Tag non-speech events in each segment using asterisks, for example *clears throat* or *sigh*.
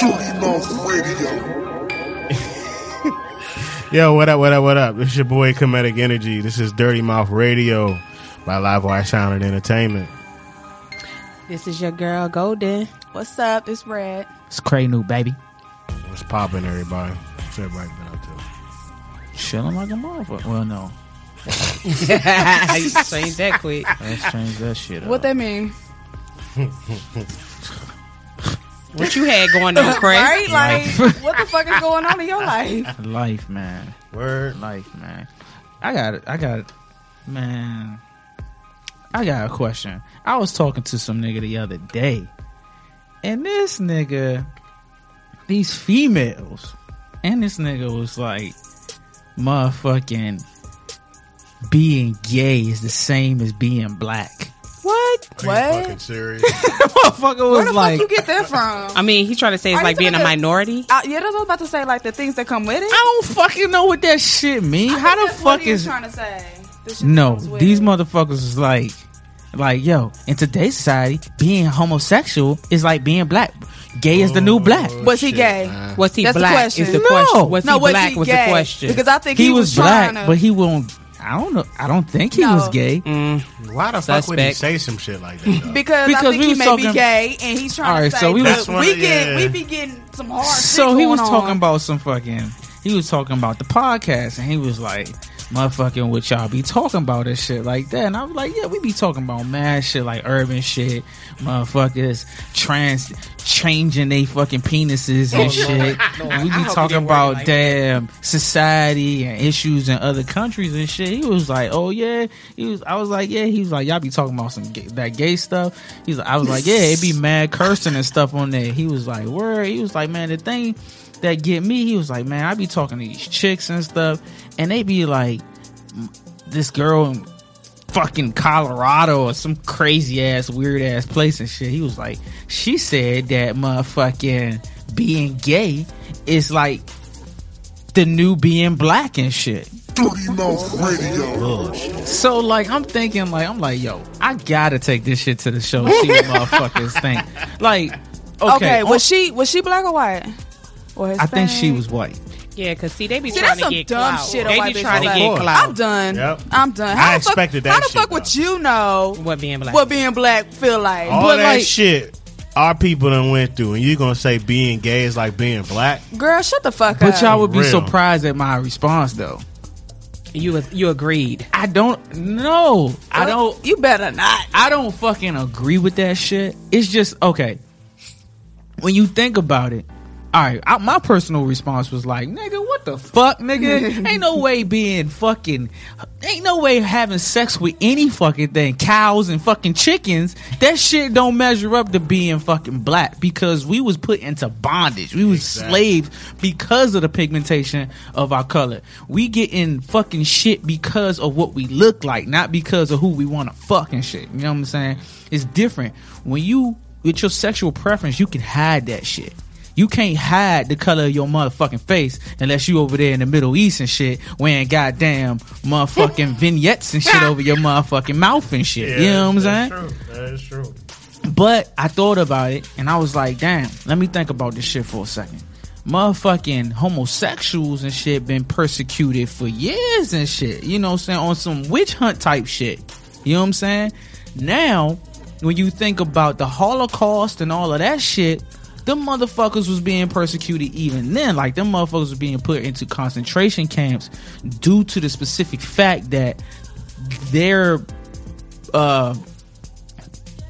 Dirty Mouth Radio. Yo, what up, what up, what up? This is your boy Comedic Energy. This is Dirty Mouth Radio by Livewire Sound and Entertainment. This is your girl Golden. What's up? It's Red. It's Cray New, baby. What's popping, everybody? What's everybody been up to? Chilling like a motherfucker. Well, no. *laughs* you *laughs* change that quick. Let's change that shit up. What that mean? *laughs* What you had going on, *laughs* Craig? Right? Like, *laughs* what the fuck is going on in your life? *laughs* Life, man. Word. Life, man. I got it. I got it. Man. I got a question. I was talking to some nigga the other day. And this nigga, these females, and this nigga was like, motherfucking being gay is the same as being black. What? Are you What? fucking serious? *laughs* motherfucker Where was the like, fuck you get that from? I mean, he's trying to say it's Are you like being a talking- minority. Uh, yeah, that's what I was about to say. Like the things that come with it. I don't fucking know what that shit mean. I How think the that's what fuck he was is trying to say? This shit no? comes with These it. motherfuckers is like, like yo, in today's society, being homosexual is like being black. Gay is the new black. Was he gay? man. Was he That's the black? question. Is the No. question? Was no, he was black? he was gay? the question? Because I think He, he, was, trying black, to, but he won't. I don't know. I don't think he No. was gay. Mm, Why the fuck would he Suspect. say some shit like that? though? because, Because I think we he was may talking- be gay, and he's trying All right, to say so we was- That's one we of- get yeah. we be getting some hard. So shit he was going talking on. about some fucking. He was talking about the podcast, and he was like, "Motherfucking, what y'all be talking about this shit like that." And I was like, "Yeah, we be talking about mad shit like urban shit, motherfuckers trans changing they fucking penises and shit. *laughs* And we be talking about like damn society and issues in other countries and shit." He was like, "Oh yeah," he was. I was like, "Yeah." He was like, "Y'all be talking about some gay, that gay stuff." He's. Like, I was like, "Yeah, it be *laughs* mad cursing and stuff on there." He was like, "Word." He was like, "Man, the thing." that get me, he was like, man, I be talking to these chicks and stuff, and they be like, this girl in fucking Colorado or some crazy ass, weird ass place and shit. He was like, she said that motherfucking being gay is like the new being black and shit. Dirty Mouth Radio. So like I'm thinking like I'm like yo I gotta take this shit to the show see what *laughs* motherfuckers think like okay, Okay, on- was oh, she was she black or white? Or I think she was white yeah, because see, they be See, trying that's to some get dumb clout. shit a They white be bitch trying to say. get clout. I'm done. Yep. I'm done. I How the expected fuck, that How the shit, fuck would though. you know What being black? what being black feel like? All But, that like- shit our people done went through, and you gonna say being gay is like being black? Girl, shut the fuck up. but y'all would be Real. surprised at my response though you was- you agreed. I don't know I don't You better not. I don't fucking agree with that shit. It's just okay. When you think about it, all right. I, my personal response was like, "Nigga, what the fuck, nigga? *laughs* ain't no way being fucking, ain't no way having sex with any fucking thing, cows and fucking chickens. That shit don't measure up to being fucking black because we was put into bondage. We was Exactly. slaves because of the pigmentation of our color. We get in fucking shit because of what we look like, not because of who we want to fucking shit. You know what I'm saying? It's different when you with your sexual preference. You can hide that shit. You can't hide the color of your motherfucking face unless you over there in the Middle East and shit wearing goddamn motherfucking *laughs* vignettes and shit over your motherfucking mouth and shit. you know what I'm saying? That's true. That is true. But I thought about it and I was like, damn, let me think about this shit for a second. Motherfucking homosexuals and shit been persecuted for years and shit. You know what I'm saying? On some witch hunt type shit. You know what I'm saying? Now, when you think about the Holocaust and all of that shit, them motherfuckers was being persecuted even then. Like them motherfuckers was being put into concentration camps due to the specific fact that their uh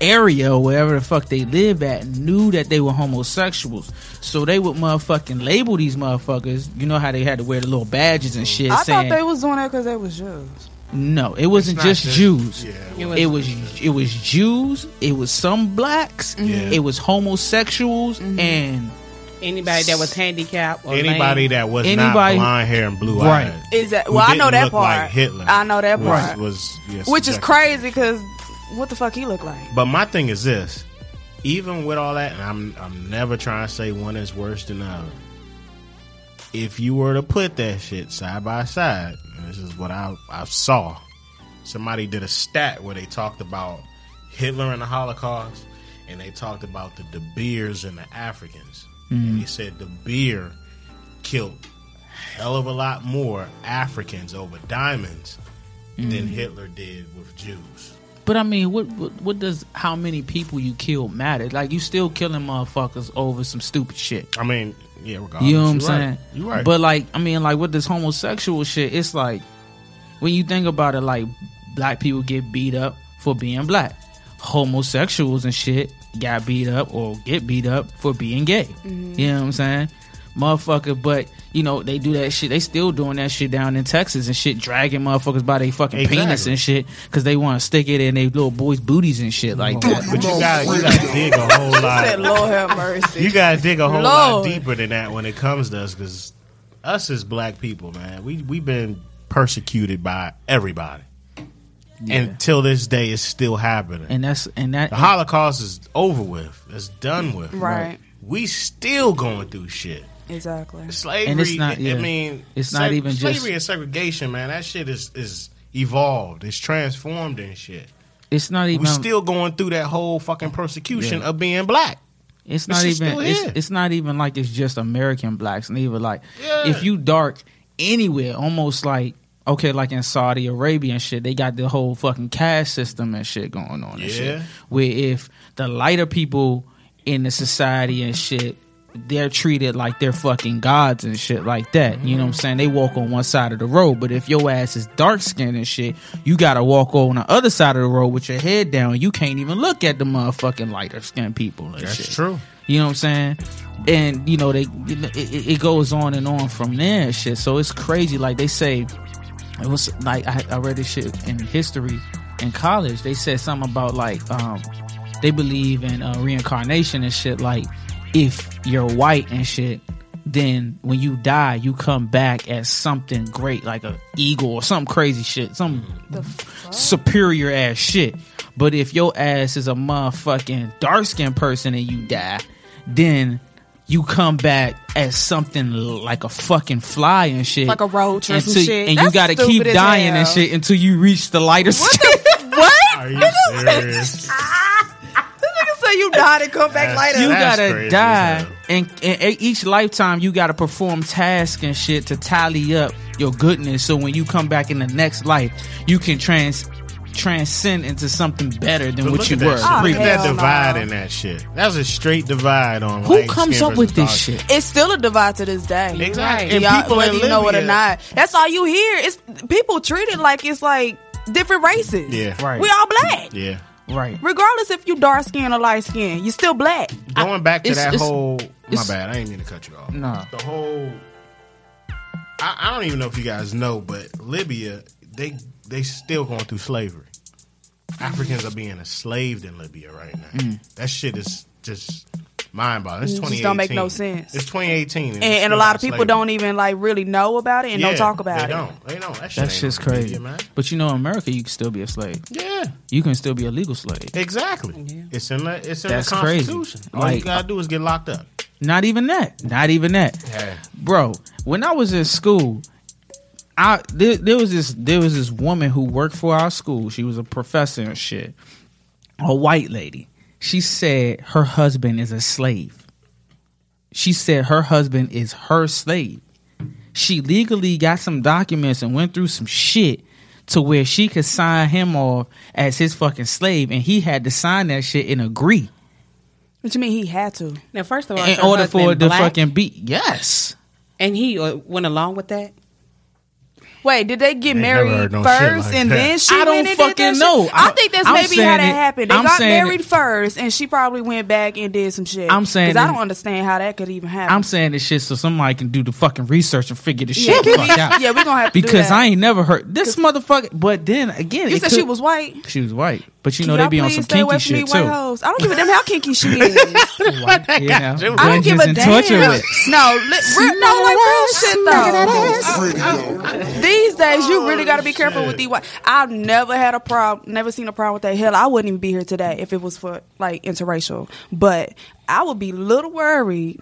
area or wherever the fuck they live at knew that they were homosexuals. So they would motherfucking label these motherfuckers. You know how they had to wear the little badges and shit I saying thought they was doing that because they was Jews. No, it wasn't just, just- Jews. Yeah. It was- It was it was Jews, it was some blacks, Yeah. it was homosexuals Mm-hmm. and Anybody that was handicapped or Anybody lame. that was Anybody- not blonde hair and blue Right. eyes. Is that well? I know that part. Like Hitler. I know that part. Was, yes, Which is crazy because what the fuck he look like? But my thing is this: even with all that, and I'm I'm never trying to say one is worse than the other. If you were to put that shit side by side, and this is what I I saw. Somebody did a stat where they talked about Hitler and the Holocaust, and they talked about the De Beers and the Africans. and mm. he said the beer killed hell of a lot more Africans over diamonds than mm. Hitler did with Jews. But I mean, what, what what does how many people you kill matter? Like you still killing motherfuckers over some stupid shit. I mean, yeah, regardless. You know what I'm you're saying? Right. You're right. But like, I mean, like with this homosexual shit, it's like when you think about it, like black people get beat up for being black. Homosexuals and shit got beat up or get beat up for being gay. Mm-hmm. You know what I'm saying? Motherfucker, but you know, they do that shit. They still doing that shit down in Texas and shit, dragging motherfuckers by their fucking penis and shit because they want to stick it in their little boys' booties and shit like that. But you got you got to dig a whole Said, lot. Lord have mercy. You got to dig a whole lot deeper than that when it comes to us, because us as black people, man, we we've been persecuted by everybody. And till this day, it's still happening. And that's and that the Holocaust is over with. It's done with. Right. We still going through shit. Exactly. Slavery. And it's not- I mean, It's not even just- slavery and segregation, man. That shit is is evolved. It's transformed and shit. it's not even We still going through that whole fucking persecution Yeah. of being black. It's This not is even. still It's, it's not even like it's just American blacks. Neither like Yeah. if you dark anywhere, almost like okay, like in Saudi Arabia and shit, they got the whole fucking caste system and shit going on. And Yeah. shit. Where if the lighter people in the society and shit. They're treated like they're fucking gods and shit like that. You know what I'm saying? They walk on one side of the road, but if your ass is dark skinned and shit, you gotta walk on the other side of the road with your head down. You can't even look at the motherfucking lighter skinned people and That's shit. true. You know what I'm saying? And you know they it, it it goes on and on from there and shit. So it's crazy. Like they say, it was like I, I read this shit in history in college. They said something about like um they believe in uh, reincarnation and shit. Like if you're white and shit, then when you die, you come back as something great, like a eagle or some crazy shit, some superior ass shit. But if your ass is a motherfucking dark skinned person and you die, then you come back as something like a fucking fly and shit. Like a roach or Until- some shit. And you gotta keep stupid as dying and shit until you reach the lighter skin. What? Are you serious? *laughs* Ah. Nigga say you died and come back later. you That's gotta crazy die, and, and e- each lifetime you gotta perform tasks and shit to tally up your goodness. So when you come back in the next life, you can trans transcend into something better than But what you were. shit. Oh, Look at that oh, hell divide no. in that shit. That's a straight divide on Who light comes up with this shit? It's still a divide to this day. Exactly. Right. And Y'all- people whether you know it or Libya- not. That's all you hear. It's people treat it like it's like different races. Yeah. Right. We all black. Yeah. Right. Regardless if you dark skin or light skin, you still black. Going back to it's- that it's- whole. My bad. I ain't mean to cut you off. Nah. The whole. I, I don't even know if you guys know, but Libya, they they still going through slavery. Africans are being enslaved in Libya right now. Mm. That shit is just mind boggling. It's It just 2018. don't make no sense. It's 2018, and, And, and a lot of people don't even like really know about it and don't talk about they it. Don't. They don't. That, shit That ain't shit's crazy. media, man. But you know, in America, you can still be a slave. Yeah. You can still be a legal slave. Exactly. It's in the it's in That's the crazy. Constitution. All you gotta do is get locked up. Not even that. Not even that. Yeah. bro when i was in school i there, there was this there was this woman who worked for our school she was a professor and shit a white lady she said her husband is a slave. She said her husband is her slave. She legally got some documents and went through some shit to where she could sign him off as his fucking slave and he had to sign that shit and agree What you mean he had to? Now, first of all, in order for husband it to black, fucking beat, yes. And he uh, went along with that. Wait, did they get ain't married no first like and that. then she I don't went and did fucking that shit? know. I I'm- think that's I'm maybe how saying that it- happened. They I'm got married it- first and she probably went back and did some shit. I'm saying because I don't understand how that could even happen. I'm saying this shit so somebody can do the fucking research and figure the yeah, shit the fuck out. yeah, we're gonna have to do because that. I ain't never heard this motherfucker. But then again, You said could- she was white. she was white, but you know they y'all be on some away kinky from shit me, white too. hoes. I don't give a *laughs* damn how kinky she is. Yeah, *laughs* you. I don't give Dungeons a and damn. torturous. No, li- real, no, like real shit though. Radio. These days, you really got to be careful with these white. I've never had a problem, never seen a problem with that. Hell, I wouldn't even be here today if it was for like interracial. But I would be a little worried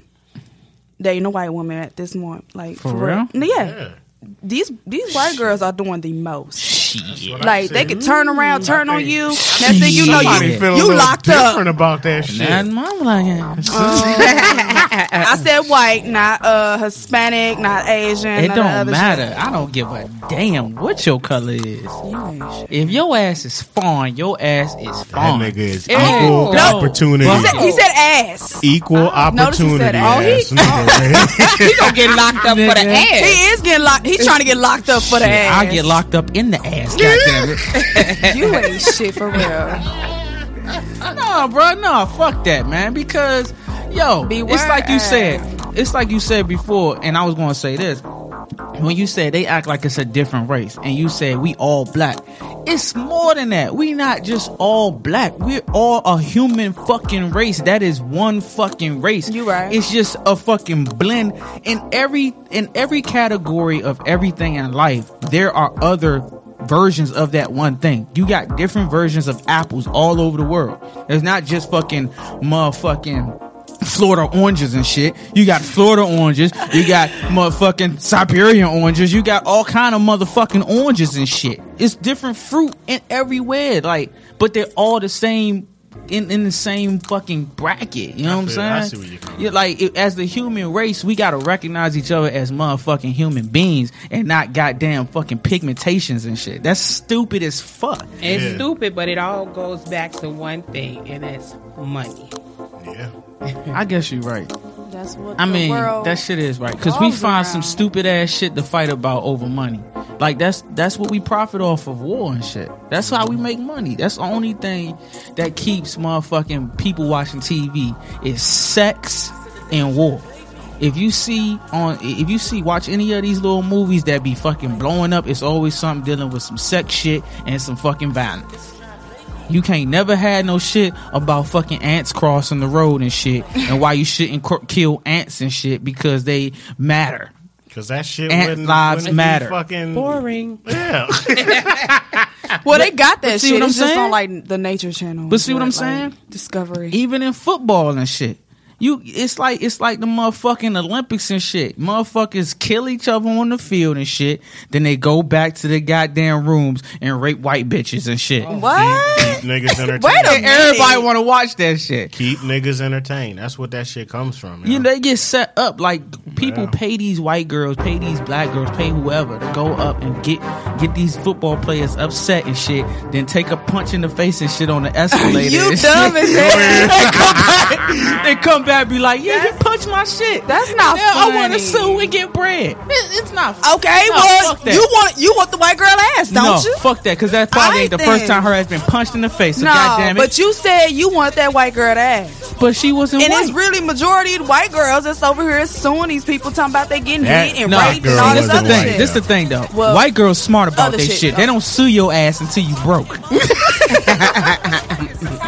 dating a white woman at this moment. Like For real? Yeah. Yeah. These these white girls are doing the most. Shit. Like they could turn around, turn on you. Next thing you know, you feel a you little locked up. different about that shit. And I'm like, I said white, not uh Hispanic, not Asian. it none of the don't other matter. I don't give a damn what your color is. shit. You ain't shit. If your ass is fine, your ass is fine. That fine. nigga is Ew. equal No. opportunity. He said, he said ass. equal noticed he said opportunity. ass. ass nigga. *laughs* He gonna get locked up for the Nigga. ass. He is getting locked. He's trying to get locked up for the Shit, ass. I get locked up in the ass. Goddamn it. *laughs* You ain't shit for real. No, bro, no, fuck that, man. Because, yo, Beware. it's like you said. It's like you said before, and I was going to say this. When you said they act like it's a different race, and you said we all black, it's more than that. We not just all black. We're all a human fucking race. That is one fucking race. You right. It's just a fucking blend. In every in every category of everything in life, there are other versions of that one thing. You got different versions of apples all over the world. It's not just fucking motherfucking Florida oranges and shit. You got Florida oranges. You got motherfucking Siberian oranges. You got all kind of motherfucking oranges and shit. It's different fruit in everywhere. Like, but they're all the same in, in the same fucking bracket. You know what I'm feel- I saying? see where you're Yeah, like it, as the human race, we gotta recognize each other as motherfucking human beings and not goddamn fucking pigmentations and shit. That's stupid as fuck. It's Yeah. stupid, but it all goes back to one thing, and that's money. Yeah. I guess you're right. That's what I mean, that shit is right because we find some stupid ass shit to fight about over money. Like that's that's what we profit off of war and shit. That's how we make money. That's the only thing that keeps motherfucking people watching TV is sex and war. If you see on if you see watch any of these little movies that be fucking blowing up, it's always something dealing with some sex shit and some fucking violence. You can't never had no shit about fucking ants crossing the road and shit, *laughs* and why you shouldn't cr- kill ants and shit because they matter. Cause that shit Ant wouldn't, lives wouldn't be matter. Fucking Boring. Yeah. *laughs* Well, they got that see shit. what I'm it's just on like the Nature Channel. But see what I'm like, saying? Discovery. Even in football and shit, you it's like it's like the motherfucking Olympics and shit. Motherfuckers kill each other on the field and shit. Then they go back to the goddamn rooms and rape white bitches and shit. What? Keep niggas entertained. Wait a And everybody want to watch that shit. Keep niggas entertained. That's what that shit comes from. You know, they get set up like people Yeah. pay these white girls, pay these black girls, pay whoever to go up and get get these football players upset and shit. Then take a punch in the face and shit on the escalator. *laughs* You and dumb shit. as *laughs* hell. they come back, they come back, and be like, "Yeah, you punch my shit." That's not Yeah, I want to sue and get bread. It- it's not Okay, No, well, you want you want the white girl ass, don't no, you? fuck that, because that's probably ain't the Alright first time her has been punched in the face. So no, goddamn it. but you said you want that white girl to ass, but she wasn't and white. it's really majority of white girls that's over here suing these people, talking about they getting That- hit and No, raped and all this this the other thing. white, This shit. the thing though. Well, White girls smart about other that shit, shit. They don't sue your ass until you broke. *laughs*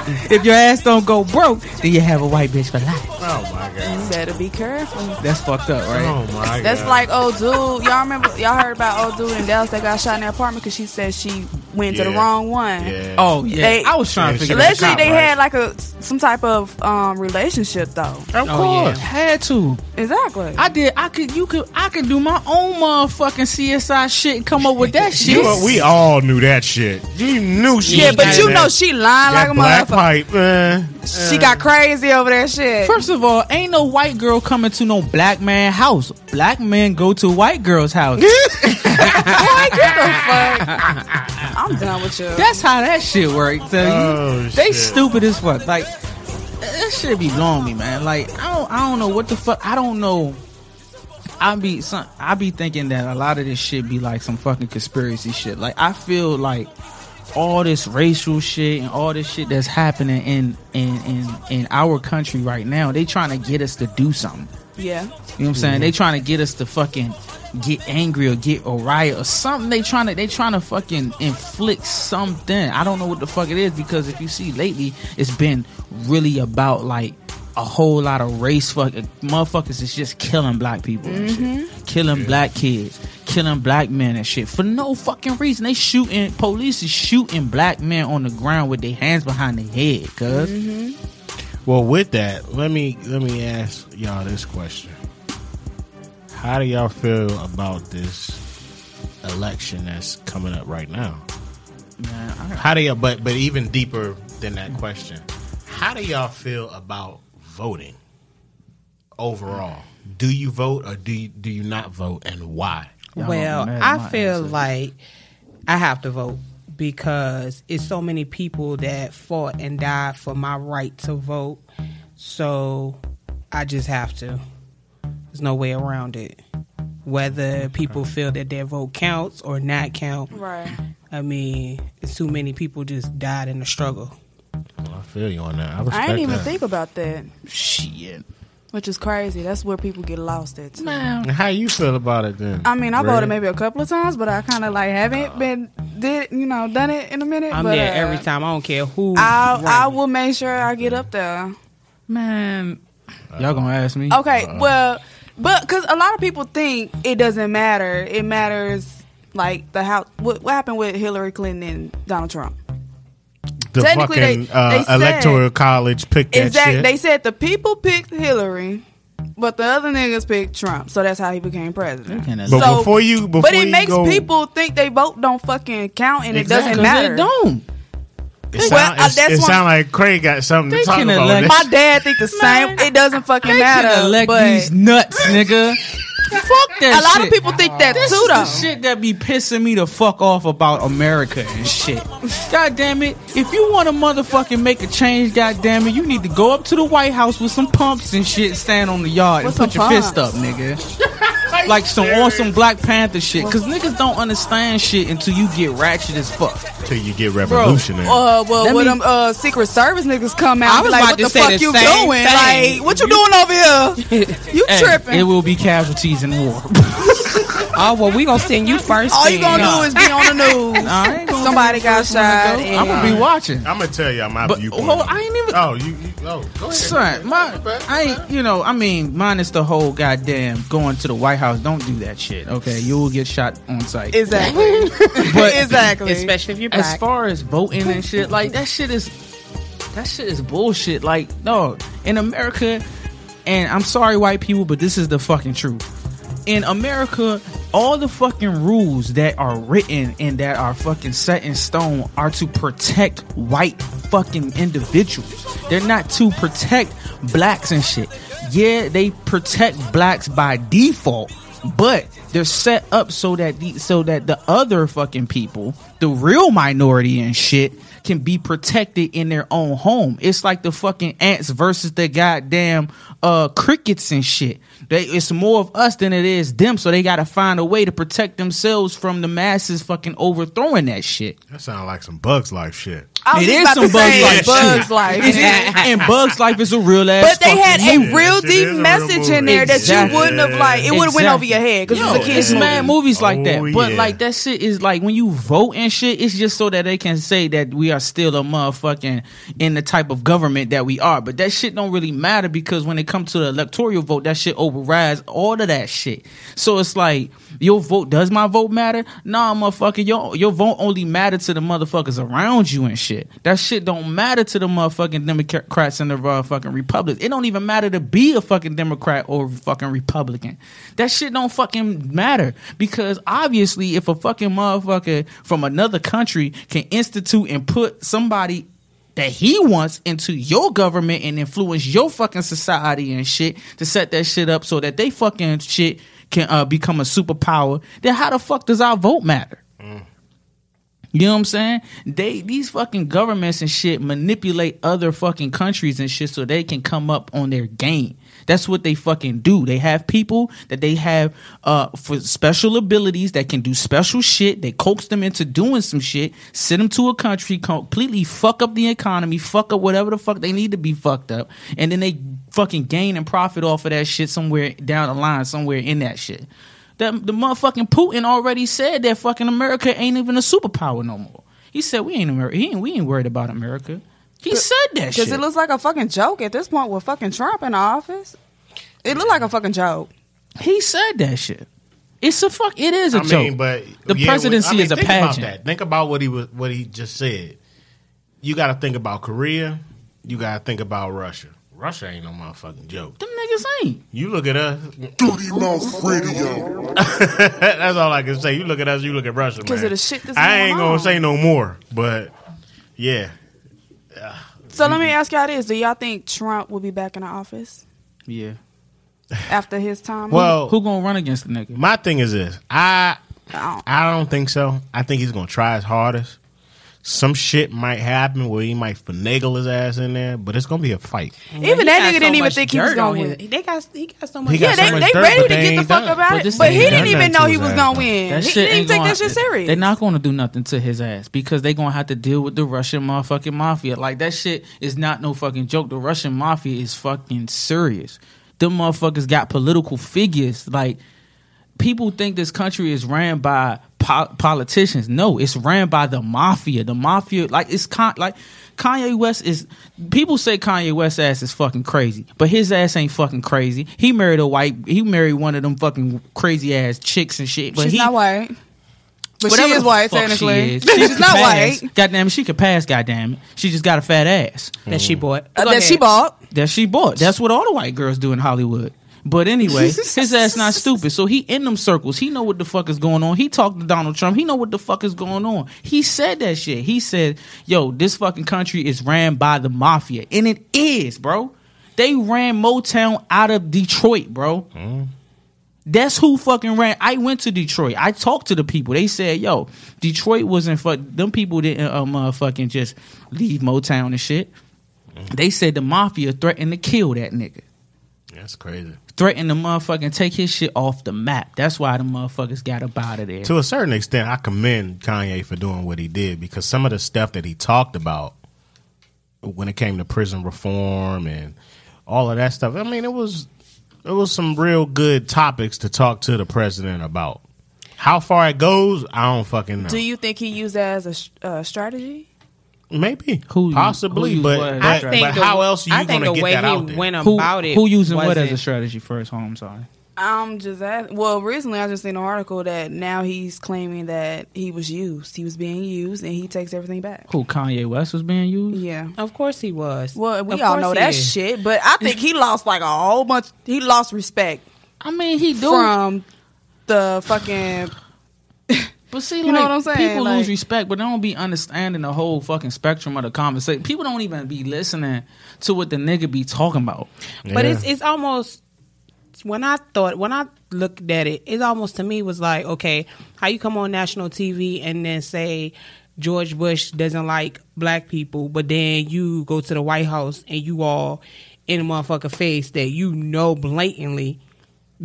*laughs* if your ass don't go broke, then you have a white bitch for life. Oh my god. You better be careful. That's fucked up, right? Oh my god. That's like old dude. Y'all remember? Y'all heard about old dude in Dallas that got shot in the apartment because she said she went to the wrong one. Yeah. Oh yeah, They- I was trying Yeah, to she figure was that Allegedly, out. they right. had like a some type of um, relationship though. Of Oh yeah, course. had to. Exactly. I did. I could. You could. I could do my own motherfucking CSI shit and come up with that shit. You know, we all knew that shit. You knew she. yeah, was but getting you know she lying like a black motherfucker. Pipe. Uh, She got crazy over that shit. First of all, ain't no white girl coming to no black man house. Black men go to white girl's house. Boy, get the fuck. I'm done with you. That's how that shit works. Oh, they shit. stupid as fuck. Like that shit be blowing me, man. Like I don't, I don't know what the fuck. I don't know. I be some. I be thinking that a lot of this shit be like some fucking conspiracy shit. Like I feel like all this racial shit and all this shit that's happening in in in in our country right now. They trying to get us to do something. yeah. You know what I'm saying? They trying to get us to fucking get angry or get or riot or something. They trying to they trying to fucking inflict something. I don't know what the fuck it is because if you see lately, it's been really about like a whole lot of race fucking motherfuckers is just killing black people and shit. Mm-hmm. Killing black kids, killing black men and shit for no fucking reason. They shooting police is shooting black men on the ground with their hands behind their head, cuz. Mm-hmm. Well, with that, let me let me ask y'all this question: How do y'all feel about this election that's coming up right now? Man, How do y'all? But but even deeper than that question, how do y'all feel about voting overall? Do you vote or do you, do you not vote, and why? Y'all well, gonna be mad at I feel answer. like I have to vote because it's so many people that fought and died for my right to vote. So I just have to. There's no way around it. Whether people feel that their vote counts or not count, Right. I mean, it's too many people just died in the struggle. Well, I feel you on that. I respect I didn't even that. think about that, shit. Which is crazy. That's where people get lost at. Too. How you feel about it then? I mean, I Red? voted maybe a couple of times, but I kind of like haven't been did you know done it in a minute. I'm but, there uh, every time. I don't care who. I I will make sure I get up there. Man, y'all gonna ask me? Okay, well, but because a lot of people think it doesn't matter. It matters like the how what, what happened with Hillary Clinton and Donald Trump. The technically fucking they- uh, they said- electoral college picked that Exactly. shit. They said the people picked Hillary, but the other niggas picked Trump. So that's how he became president. but So- before you, before but it you makes go, people think they vote don't fucking count and Exactly. it 'Cause doesn't matter. It don't. It Well, sound, it's- that's it sound like Craig got something to talk about. elect- My dad think the same. It doesn't fucking They matter. can elect but these nuts, nigga. Fuck that a lot shit. of people think that This too, is though. the shit that be pissing me the fuck off about America and shit. God damn it. If you want to motherfucking make a change, god damn it, you need to go up to the White House with some pumps and shit, stand on the yard With and put some your fist up, nigga. *laughs* like some on some Black Panther shit. Cause niggas don't understand shit until you get ratchet as fuck. Till you get revolutionary. Uh, well, Let when me- them uh, Secret Service niggas come out, I be was like, about what to the say fuck the you same doing? thing. Like, what you doing over here? *laughs* You Hey, tripping? it will be casualties in war. *laughs* Oh well, we gonna send you first. All you gonna do is be on the *laughs* news. I ain't gonna Somebody got first one to shot. go. I'm gonna be watching. I'm gonna tell y'all my But viewpoint. hold, I ain't even. oh, you, you oh, go ahead. Son, my, I ain't, you know, I mean, minus the whole goddamn going to the White House. Don't do that shit, okay? You will get shot on sight. Exactly. *laughs* But *laughs* exactly. especially if you're as far as voting and shit, like that shit is, that shit is bullshit. Like, no, in America, and I'm sorry, white people, but this is the fucking truth. In America, all the fucking rules that are written and that are fucking set in stone are to protect white fucking individuals. They're not to protect blacks and shit. Yeah, they protect blacks by default, but they're set up so that the so that the other fucking people, the real minority and shit, can be protected in their own home. It's like the fucking ants versus the goddamn uh crickets and shit. They, it's more of us than it is them, so they gotta find a way to protect themselves from the masses fucking overthrowing that shit. That sounds like some Bugs Life shit. I was It just is about some Bugs Life Bugs. Life. and Bugs Life is a real ass. But they had a movie. real deep is a real message in movie. there that you wouldn't have like. It would have went over your head because Yo, it's a kid's it's movie. mad movies like that. Oh, But yeah. like that shit is like when you vote and shit, it's just so that they can say that we are still a motherfucking in the type of government that we are. But that shit don't really matter because when it comes to the electoral vote, that shit overrides all of that shit. So it's like your vote does my vote matter? Nah, motherfucker, your your vote only matter to the motherfuckers around you and shit. That shit don't matter to the motherfucking Democrats and the motherfucking Republicans. It don't even matter to be a fucking Democrat or fucking Republican. That shit don't fucking matter because obviously, if a fucking motherfucker from another country can institute and put somebody that he wants into your government and influence your fucking society and shit to set that shit up so that they fucking shit can uh, become a superpower, then how the fuck does our vote matter? You know what I'm saying? They these fucking governments and shit manipulate other fucking countries and shit so they can come up on their game. That's what they fucking do. They have people that they have uh for special abilities that can do special shit. They coax them into doing some shit, send them to a country, completely fuck up the economy, fuck up whatever the fuck they need to be fucked up, and then they fucking gain and profit off of that shit somewhere down the line, somewhere in that shit. That the motherfucking Putin already said that fucking America ain't even a superpower no more. He said we ain't America. He ain't, we ain't worried about America. He said that shit. Because it looks like a fucking joke at this point with fucking Trump in office. It looked like a fucking joke. he said that shit. It's a fuck. It is a I joke. mean, but the yeah, presidency I mean, is a think pageant. About that. Think about what he was, what he just said. You got to think about Korea. You got to think about Russia. Russia ain't no motherfucking joke. Them niggas niggas. You look at us. Dirty Mouth Radio. *laughs* That's all I can say. You look at us. You look at Russia, 'Cause man. of the shit that's I ain't going gonna on. say no more, but yeah. So let me ask y'all this: Do y'all think Trump will be back in the office Yeah. after his time? Well, Who gonna run against the nigga? my thing is this. I I don't- I don't think so. I think he's gonna try his hardest. Some shit might happen where he might finagle his ass in there, but it's gonna be a fight. even that nigga so didn't even think he was gonna win. They got he got so much. Got Yeah, so they, much they dirt, ready to they get the fuck done. about But it. this But he didn't even know he was gonna though. win. That He shit didn't ain't take gonna, that shit serious. They're not going to do nothing to his ass because they gonna have to deal with the Russian motherfucking mafia. Like that shit is not no fucking joke. The Russian mafia is fucking serious. Them motherfuckers got political figures. Like people think this country is ran by po- politicians. No, it's ran by the mafia. The mafia, like it's con- like Kanye West is. People say Kanye West ass is fucking crazy, but his ass ain't fucking crazy. He married a white. He married one of them fucking crazy ass chicks and shit. But She's he, not white. But she Whatever is white, fuck technically. She is. *laughs* She's not pass. white. Goddamn it, she could pass. Goddamn it, she just got a fat ass that she bought. Uh, Go that she bought. that she bought. That's what all the white girls do in Hollywood. But anyway, *laughs* his ass not stupid. So he in them circles. He know what the fuck is going on. He talked to Donald Trump. He know what the fuck is going on. He said that shit. He said, "Yo, this fucking country is ran by the mafia," and it is, bro. They ran Motown out of Detroit, bro. That's who fucking ran. I went to Detroit. I talked to the people. They said, "Yo, Detroit wasn't fuck. Them people didn't uh, motherfucking just leave Motown and shit." They said the mafia threatened to kill that nigga. That's crazy. Threatened to motherfucking take his shit off the map. That's why the motherfuckers got up out of there. To a certain extent, I commend Kanye for doing what he did because some of the stuff that he talked about when it came to prison reform and all of that stuff, I mean, it was it was some real good topics to talk to the president about. How far it goes, I don't fucking know. Do you think he used that as a sh- uh, strategy? Maybe, Who- possibly, who but but, a strategy? but the- how else are you think going to the way get that he out there? went who, about it. who using what as a strategy first? Oh, I'm sorry. I'm just asking. Well, recently I just seen an article that now he's claiming that he was used. He was being used, and he takes everything back. Who Kanye West was being used? Yeah. Of course he was. Well, we Of all know he that is. shit, but I think he lost like a whole bunch. He lost respect I mean, he do. from the fucking. But see, you like, know what I'm saying? people Like- lose respect, but they don't be understanding the whole fucking spectrum of the conversation. People don't even be listening to what the nigga be talking about. But it's it's almost when I thought when I looked at it, it almost to me was like, okay, how you come on national TV and then say George Bush doesn't like black people, but then you go to the White House and you all in a motherfucker face that you know blatantly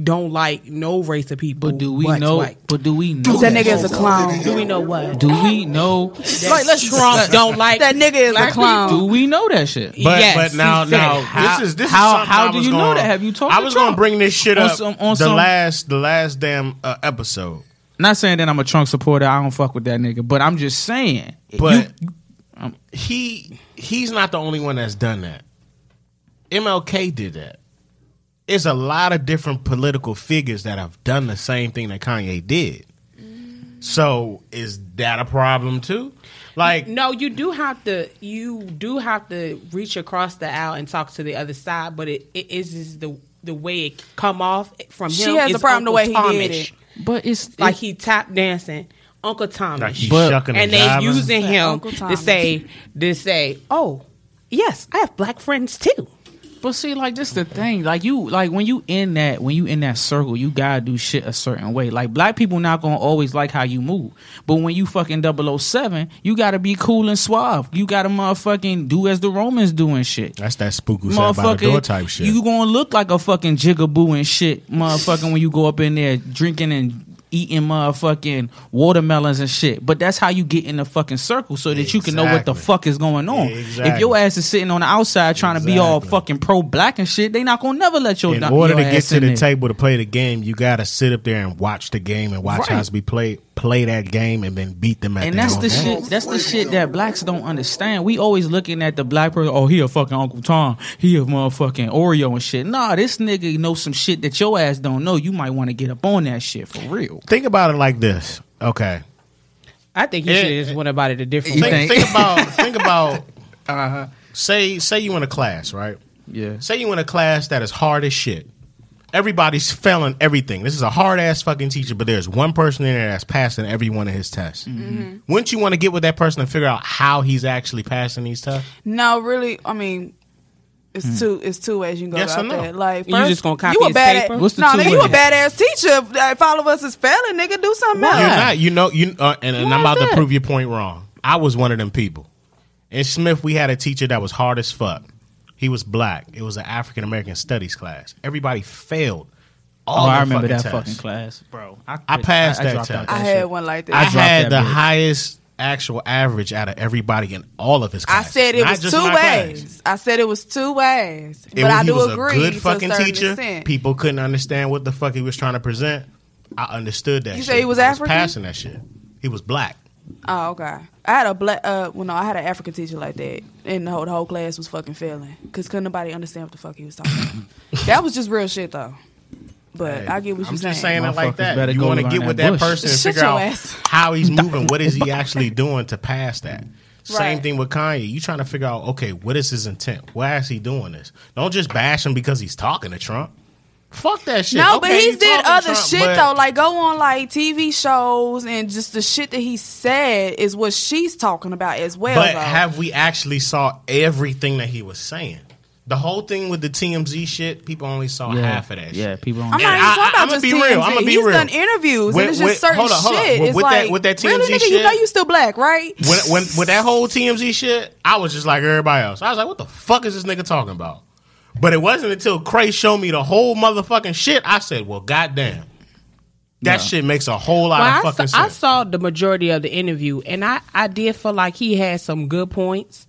don't like no race of people. But do we but know? white. But do we know That nigga is a clown. Do we know what? Do we know? *laughs* like let's Trump don't like That nigga is a clown. Do we know that shit? But Yes, but now now. How- this is this how- is how do you know gonna- that? Have you talked I was gonna bring this shit On up some- on the some- last the last damn uh, episode. Not saying that I'm a Trump supporter. I don't fuck with that nigga. But I'm just saying. But you- he he's not the only one that's done that. MLK did that. It's a lot of different political figures that have done the same thing that Kanye did. So is that a problem too? Like No, you do have to. You do have to reach across the aisle and talk to the other side, but it, it is is the the way it come off from him. She has is a problem the Uncle way he did Tomish. it. but it's Like like he tap dancing, Uncle Thomas, like But- and and they jiving. using him to say to say, oh, yes, I have black friends too. But see, like this the thing. Like you, like when you in that, when you in that circle, you gotta do shit a certain way. Like black people not gonna always like how you move. But when you fucking 007, you gotta be cool and suave. You gotta motherfucking do as the Romans doing shit. That's that spooky who sat by the door type shit. You gonna look like a fucking jigaboo and shit, motherfucking, when you go up in there drinking and eating motherfucking watermelons and shit. But that's how you get in the fucking circle so that you can know what the fuck is going on. Exactly. If your ass is sitting on the outside trying to be all fucking pro black and shit, they not gonna never let your in your order to get to the there. table to play the game, you got to sit up there and watch the game and watch Right. how it's be played, play that game, and then beat them at And their that's own the game. shit. That's the shit that blacks don't understand. We always looking at the black person. Oh, he a fucking Uncle Tom. He a motherfucking Oreo and shit. Nah, this nigga know some shit that your ass don't know. You might want to get up on that shit for real. Think about it like this. Okay, I think you should have just went about it a different You way. think, think- think about *laughs* think about Uh-huh. say say you in a class, right? Yeah. Say you in a class that is hard as shit. Everybody's failing everything. This is a hard ass fucking teacher, but there's one person in there that's passing every one of his tests. Mm-hmm. Mm-hmm. Wouldn't you want to get with that person and figure out how he's actually passing these tests? No, really. I mean, it's hmm. two. It's two ways you can go Yes about no? that. Like, You first, just gonna copy you a his bad paper? What's the no, nigga, you a ways? badass teacher. If all of us is failing, nigga, do something Why? else. You're not. You know. You uh, and, and I'm about is to prove your point wrong. I was one of them people. In Smith, we had a teacher that was hard as fuck. He was black. It was an African American studies class. Everybody failed. Oh, all Oh, I the remember that fucking fucking class, bro. I passed that test. out I had shit. one like that. I I had that the bitch. highest actual average out of everybody in all of his classes. I said it not was two my class. ways. I said it was two ways. And but I he do was agree a good to fucking a teacher. extent. People couldn't understand what the fuck he was trying to present. I understood that. You shit. say he was I African? passing that shit. He was black. Oh, okay. I had a black. Uh, well, no, I had an African teacher like that, and the whole, the whole class was fucking failing because couldn't nobody understand what the fuck he was talking about. *laughs* that was just real shit though. But I get what I'm you're saying just saying. saying it like that. better You want to get with that bush. person and Shut figure out ass. how he's *laughs* moving. What is he actually doing to pass that? Same Right. thing with Kanye. You trying to figure out, okay, what is his intent? Why is he doing this? Don't just bash him because he's talking to Trump. Fuck that shit. No, Okay, but he's did other Trump, shit but- though. Like go on like TV shows and just the shit that he said is what she's talking about as well. But though. have we actually saw everything that he was saying? The whole thing with the TMZ shit, people only saw Yeah, half of that. yeah. shit. People. Only I'm Don't not And even I- talking about I'ma just be TMZ. real, I'ma be He's real. done interviews With- and it's just with- certain hold on, hold on. shit. With- it's with like that- with that really, TMZ nigga, you know you still black, right? when when with that whole TMZ shit, I was just like everybody else. I was like, what the fuck is this nigga talking about? But it wasn't until Cray showed me the whole motherfucking shit. I said, well, goddamn. That shit makes a whole lot Well, of I, fucking saw, I saw the majority of the interview, and I, I did feel like he had some good points.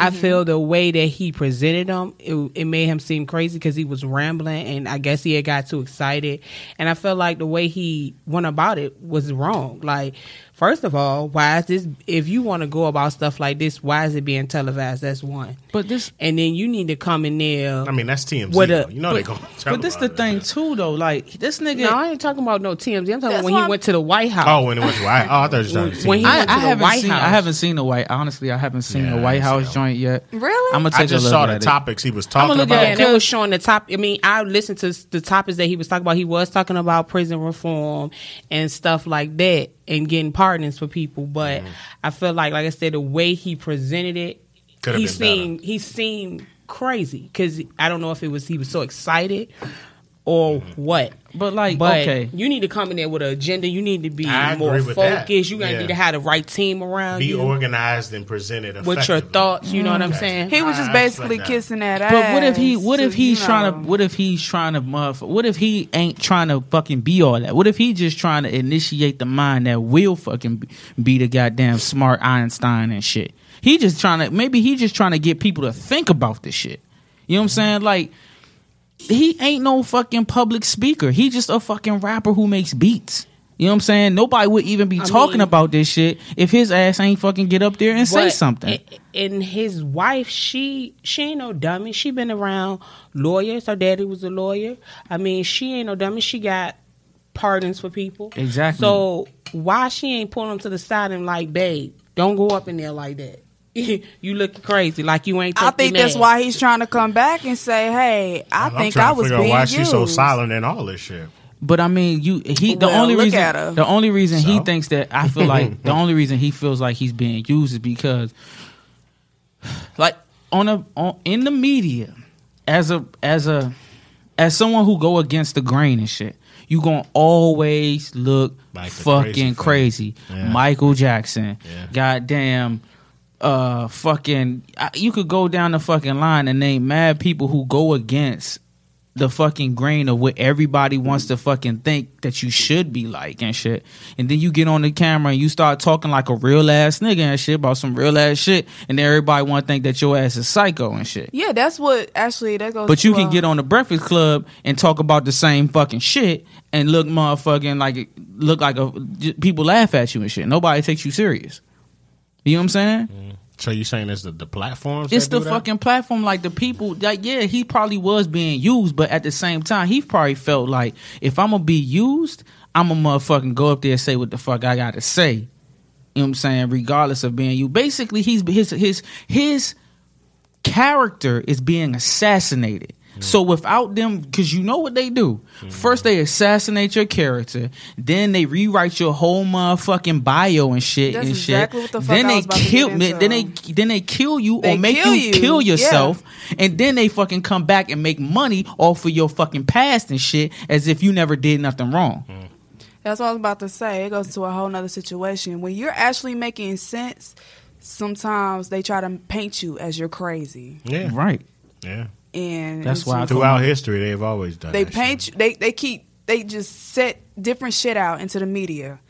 I Mm-hmm. feel the way that he presented them, it, it made him seem crazy because he was rambling, and I guess he had got too excited. And I felt like the way he went about it was wrong. Like, first of all, why is this? If you want to go about stuff like this, why is it being televised? That's one. But this, And then you need to come in there. I mean, that's TMZ. What though. a- you know they but, going but this the thing too, though. Like this nigga. no, I ain't talking about no TMZ. I'm talking about when he I'm- went to the White House. Oh, when it was right. Oh, I thought you were talking When he TMZ. I, went to I the haven't White seen. House. I haven't seen the white. Honestly, I haven't seen Yeah, the White House seen joint yet. Really? I'm gonna I take just a look saw at the it. topics he was talking look about. at Yeah, and it Cause- was showing the top. I mean, I listened to the topics that he was talking about. He was talking about prison reform and stuff like that, and getting pardons for people. But Mm-hmm. I feel like, like I said, the way he presented it, Could've he seemed he seemed crazy because I don't know if it was he was so excited or Mm-hmm. what. But like, But okay, you need to come in there with an agenda. You need to be I more agree with that. focused. You gotta Yeah. need to have the right team around you. Be you organized and presented with your thoughts. You know what I'm saying? he was just basically respect that. kissing that ass. But what if he? What if to, he's you trying to? What if he's trying to? Motherf- what if he ain't trying to fucking be all that? What if he just trying to initiate the mind that will fucking be- be the goddamn smart Einstein and shit? He just trying to. Maybe he just trying to get people to think about this shit. You know what I'm saying? Like he ain't no fucking public speaker. He just a fucking rapper who makes beats. You know what I'm saying? Nobody would even be I talking mean- about this shit if his ass ain't fucking get up there and say something. And his wife, she she ain't no dummy. She been around lawyers. Her daddy was a lawyer. I mean, she ain't no dummy. She got pardons for people. Exactly. So why she ain't pulling them to the side and like, babe, don't go up in there like that. *laughs* you looking crazy, like you ain't. I think that's nap. why he's trying to come back and say, "Hey, I I'm think I was being why used." she's so silent and all this shit. But I mean, you he the Well, only look reason at her. the only reason he thinks that I feel like *laughs* the only reason he feels like he's being used is because like on a on in the media as a as a as someone who go against the grain and shit, you gonna always look Like fucking crazy crazy. Yeah. Michael Jackson, Yeah. goddamn, uh, fucking. You could go down the fucking line and name mad people who go against the fucking grain of what everybody wants to fucking think that you should be like and shit. And then you get on the camera and you start talking like a real ass nigga and shit about some real ass shit, and then everybody want to think that your ass is psycho and shit. Yeah, that's what actually that goes. But you to, can uh, get on the Breakfast Club and talk about the same fucking shit and look motherfucking like look like a people laugh at you and shit. Nobody takes you serious. You know what I'm saying? Mm. So you saying it's the, the platforms? It's the fucking platform. Like the people, like yeah, he probably was being used, but at the same time, he probably felt like if I'm gonna be used, I'm gonna motherfucking go up there and say what the fuck I gotta say. You know what I'm saying? Regardless of being you, basically, he's his his his character is being assassinated. So without them, because you know what they do. First they assassinate your character, then they rewrite your whole motherfucking bio and shit That's and exactly shit. what the fuck then I they was about to kill, get then they then they kill you They or make kill you, you. kill Yeah. yourself, and then they fucking come back and make money off of your fucking past and shit, as if you never did nothing wrong. That's what I was about to say. It goes to a whole nother situation. When you're actually making sense, sometimes they try to paint you as you're crazy. Yeah, Right. yeah. And That's why I just- Throughout history, they've always done. That. They that paint shit. you, they they keep they just set different shit out into the media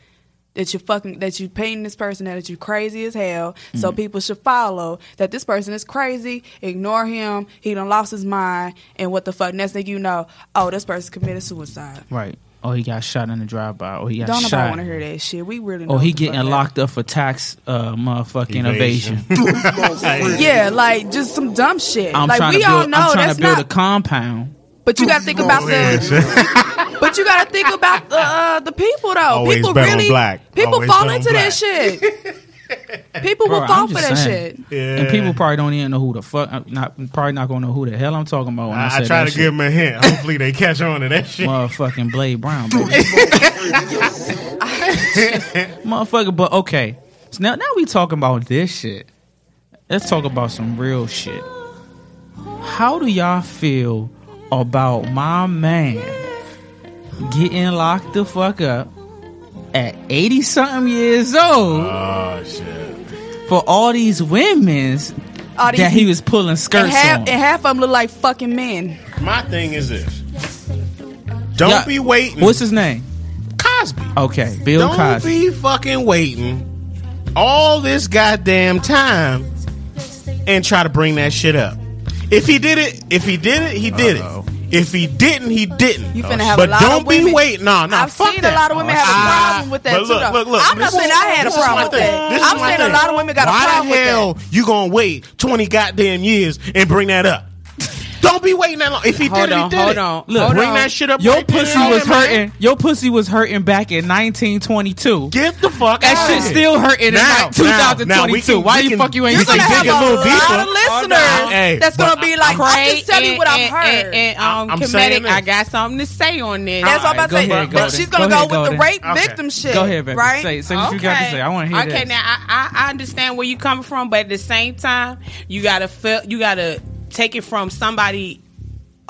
that you fucking that you painting this person that you crazy as hell so mm-hmm. people should follow that this person is crazy ignore him he done lost his mind and what the fuck next thing you know oh this person committed suicide Right. Oh, he got shot in the drive-by. Or he got don't nobody shot. want to hear that shit we really know Or he what the fuck getting locked up for tax, uh, motherfucking Evasion. evasion. *laughs* *laughs* yeah like just some dumb shit I'm like trying we to all build. know I'm trying that's to build not a compound. but you gotta think about the *laughs* But you gotta think about the uh, the people though. Always people bet on really black. people Always fall bet on into that shit. *laughs* People Bro, will fall for that saying. shit. Yeah. And people probably don't even know who the fuck. I'm Not probably not gonna know who the hell I'm talking about. When I, I, I try that to give them a hint. Hopefully, they catch on to that shit. motherfucking Blade Brown, *laughs* baby. Motherfucker, but okay. So now, now we talking about this shit. Let's talk about some real shit. How do y'all feel about my man getting locked the fuck up at 80 something years old Oh shit! for all these women's All these- that he was pulling skirts and half, on? and half of them look like fucking men. My thing is this: don't Yeah. be waiting. What's his name? Cosby? Okay, Bill Cosby. don't be fucking waiting all this goddamn time and try to bring that shit up. If he did it, if he did it, he did Uh-oh. it. If he didn't, he didn't. You finna have but a lot don't of be women. waiting. No, no. I've fuck seen that. a lot of women have a Ah, problem with that but too. look, though. Look, look, I'm not saying I had a problem with thing. that. This I'm my saying a lot of women got a problem with that. Why the hell you gonna wait twenty goddamn years and bring that up? Don't be waiting that long. If he Hold did it, he did hold it. on. Look, Hold bring on. that shit up. Your right pussy Yeah, was man. hurting. Your pussy was hurting back in 1922. Get the fuck That out shit still hurting in Now, like now, now, 2022. can- Why the fuck you ain't You're gonna have a a lot deeper. of listeners Hey, that's gonna be like, I'm Craig just telling you what I've heard. And, and, um, I'm saying I got something to say on this. That's what I'm about to say. But she's gonna Go go, with the rape victim shit. Go ahead, baby. Right? Say, say what you got to say. I want to hear that. okay, now I, I I understand where you coming from, but at the same time, you gotta feel you gotta take it from somebody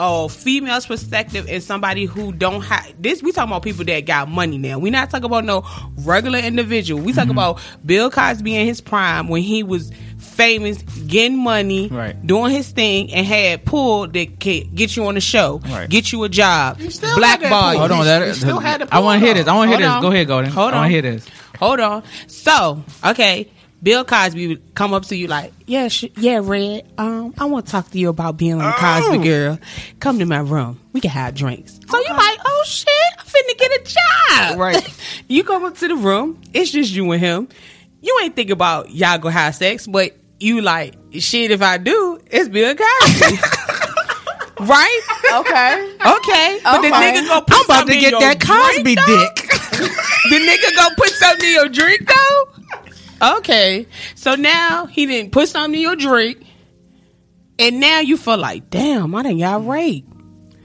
a female's perspective and somebody who don't have this we talking about people that got money now we not talking about no regular individual we Mm-hmm. talking about bill cosby in his prime when he was famous getting money Right. doing his thing and had pull that can get you on the show Right. get you a job still blackball had that you. Hold on, that he still had to I want to hear this. I want to hear Hold this. on. Go ahead, Golden. Hold I want on. to hear this. Hold on. So, okay, Bill Cosby would come up to you like, yeah, sh- yeah, Red. Um, I want to talk to you about being on the Cosby Oh. Girl. Come to my room. We can have drinks. So you're like, oh shit, I'm finna get a job. Right. *laughs* you come up to the room. It's just you and him. You ain't think about y'all go have sex, but you like shit. If I do, it's Bill Cosby. *laughs* right? Okay. Okay. But the Okay. nigga gonna put I'm about to get that Cosby drink, dick. *laughs* the nigga gonna put something in your drink though? Okay. So now he didn't put something in your drink. And now you feel like, damn, I done got raped.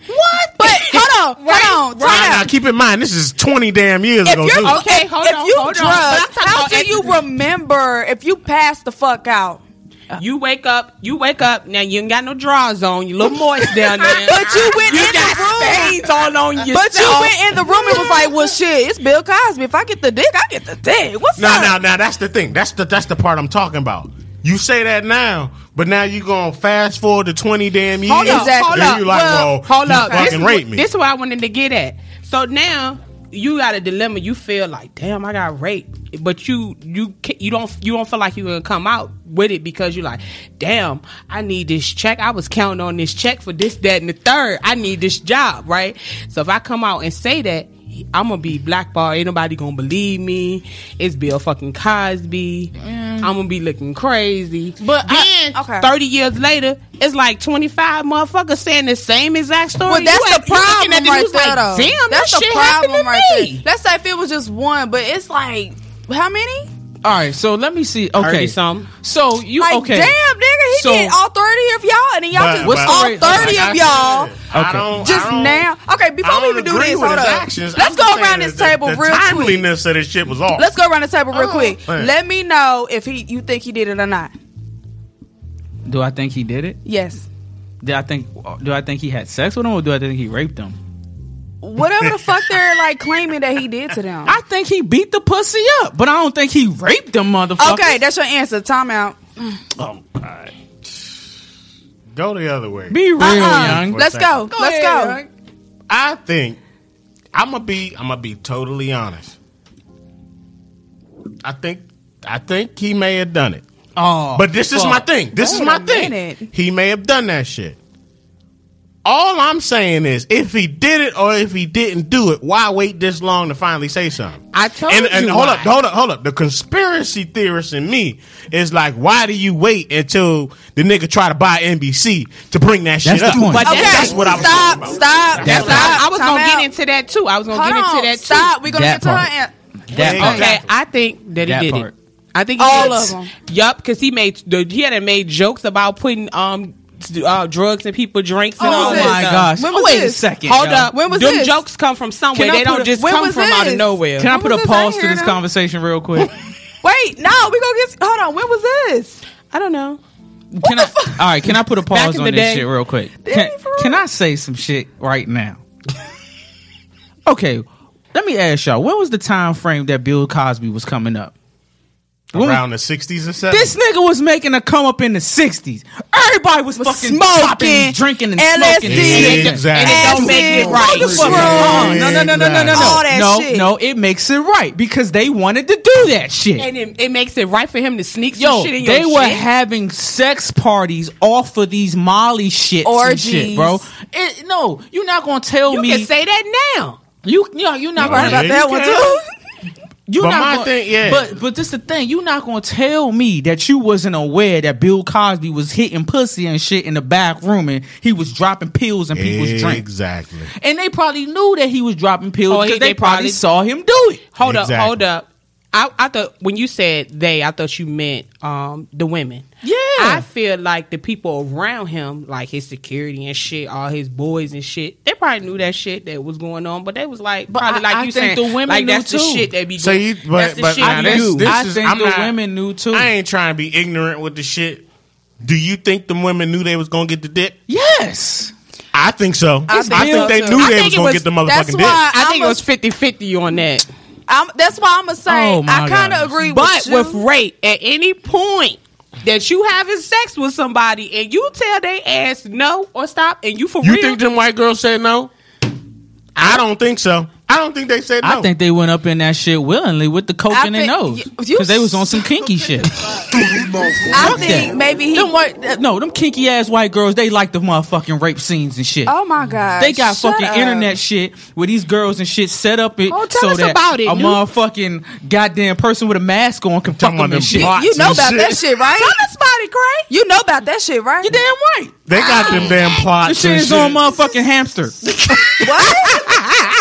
What? But *laughs* hold on, *laughs* hold on, Now, time now, keep in mind, this is 20 damn years If ago, you're too. Okay, hold if on, you hold on. drugged, But I'm talking how do you remember if you pass the fuck out? You wake up, you wake up, now you ain't got no drawers on, you little moist down *laughs* there. But you went you in got the room. Stains all on yourself. But you went in the room and was like, "Well, shit, it's Bill Cosby. If I get the dick, I get the dick. What's Now, up?" now, now, that's the thing. That's the that's the part I'm talking about. You say that now, but now you gonna fast forward to 20 damn years. Hold up, Exactly. hold Then up. you like, well, hold you up. Fucking is, raped what, me. this is what I wanted to get at. So now you got a dilemma. You feel like, damn, I got raped, but you you you don't you don't feel like you're gonna come out with it because you're like, damn, I need this check. I was counting on this check for this, that, and the third. I need this job, right? So if I come out and say that. I'm gonna be blackballed. Ain't nobody gonna believe me. It's Bill fucking Cosby. Mm. I'm gonna be looking crazy. But I- then, okay. 30 years later, it's like 25 motherfuckers saying the same exact story. Well, that's You the problem at the right there, like. Damn, that's that the shit problem happened to right me. there. Let's say if it was just one, but it's like how many? All right, so let me see. Okay, Thirty something. so you Like, okay? damn, nigga, he So- did all 30 of y'all, and then y'all But- just but- all What's 30 Like of y'all. said, I Okay. don't, Just I don't- now. Okay, before we even do agree this, hold up. actions. Let's go around this that table the, real the quick. timeliness of this shit was off. Let's go around the table real oh, quick. man. Let me know if he you think he did it or not. Do I think he did it? Yes. Do I think? Do I think he had sex with him, or do I think he raped him? Whatever the fuck they're like claiming that he did to them. I think he beat the pussy up, but I don't think he raped them motherfuckers. Okay, that's your answer. Time out. Oh, God. Go the other way. be real, Uh-uh. young. Let's go. Let's go. I think I'm gonna be. I'm gonna be totally honest. I think. I think he may have done it. Oh, But this is my thing. This is my thing. He may have done that shit. All I'm saying is, if he did it or if he didn't do it, why wait this long to finally say something? I told and, and you hold why. up, hold up, hold up. The conspiracy theorist in me is like, why do you wait until the nigga try to buy NBC to bring that shit That's up? the point. But Okay, that's- that's what I was stop, talking about. stop, That's stop. I, I was Time gonna out. get into that too. I was gonna Hold get on, into that too. Stop. We're gonna That get to part. her. An- That part. Okay, I think that he did part. it. I think he All did. them. Yup, because he made the, he had made jokes about putting um uh, drugs and people drinks and Oh, all was that this? my gosh. When was Wait this? a second. Hold yo. up. When was Them this? jokes come from somewhere. They don't a- just come was from out of nowhere. Can I When put a was this? I pause to this them. conversation real quick? *laughs* Wait, no, we gonna get. Hold on. When was this? I don't know. Can I? All right, can I put a *laughs* pause on this day. shit real quick? Can, can I say some shit right now? *laughs* okay, let me ask y'all. When was the time frame that Bill Cosby was coming up? When- Around the 60s or 70s. This nigga was making a come up in the '60s. Everybody was, Was fucking smoking, popping, drinking, and LSD, smoking. and shit. Exactly. And it don't make it right. Motherfucker. shrooms, No, no, no, no, no, no, no. All that no, shit. no, it makes it right because they wanted to do that shit. And it, it makes it right for him to sneak some Yo, shit in they your They were shit. having sex parties off of these Molly shits and shit, Orgies. bro. It, no, you're not gonna tell you me can say that now. you, you know, you're not Right about that one too. You But not my gonna, thing- yeah. But but this the thing. You not gonna tell me that you wasn't aware that Bill Cosby was hitting pussy and shit in the back room and he was dropping pills in people's drinks. Exactly. And they probably knew that he was dropping pills Oh, because he- they, they probably probably- saw him do it. Hold Exactly. up, hold up. I, I thought when you said they, I thought you meant um the women. Yeah. I feel like the people around him, like his security and shit, all his boys and shit, they probably knew that shit that was going on, but they was like, But probably I- like I you think saying, the women like knew that's the too. shit they be So doing. you, that's but, the but shit now this, do. this I is, think I'm the not- women knew too. I ain't trying to be ignorant with the shit. Do you think the women knew they was gonna get the dick? Yes. I think so. I I think, think they too. knew I they think was gonna was- get the motherfucking dick. I think it was 50-50 on that. I'm, that's why I'm gonna say Oh, I kind of agree But with you. But with rape, at any point that you having sex with somebody and you tell they ass no or stop, and you for You real, think them white girls said no? I don't think so. I don't think they said no. I think they went up in that shit willingly with the coke I in their nose because they was on some kinky shit. *laughs* I Fuck think maybe he. them white, no, them kinky ass white girls, they like the motherfucking rape scenes and shit. oh my god, They got shut fucking up. internet shit where these girls and shit set up it Oh, tell so us that about it, a dude. motherfucking goddamn person with a mask on can fuck Talking them about and shit. plots You know about shit. that shit, right? Tell us about it, Craig. You know about that shit, right? You damn right. They got them damn plots. This shit and is on motherfucking hamster. *laughs* What? *laughs*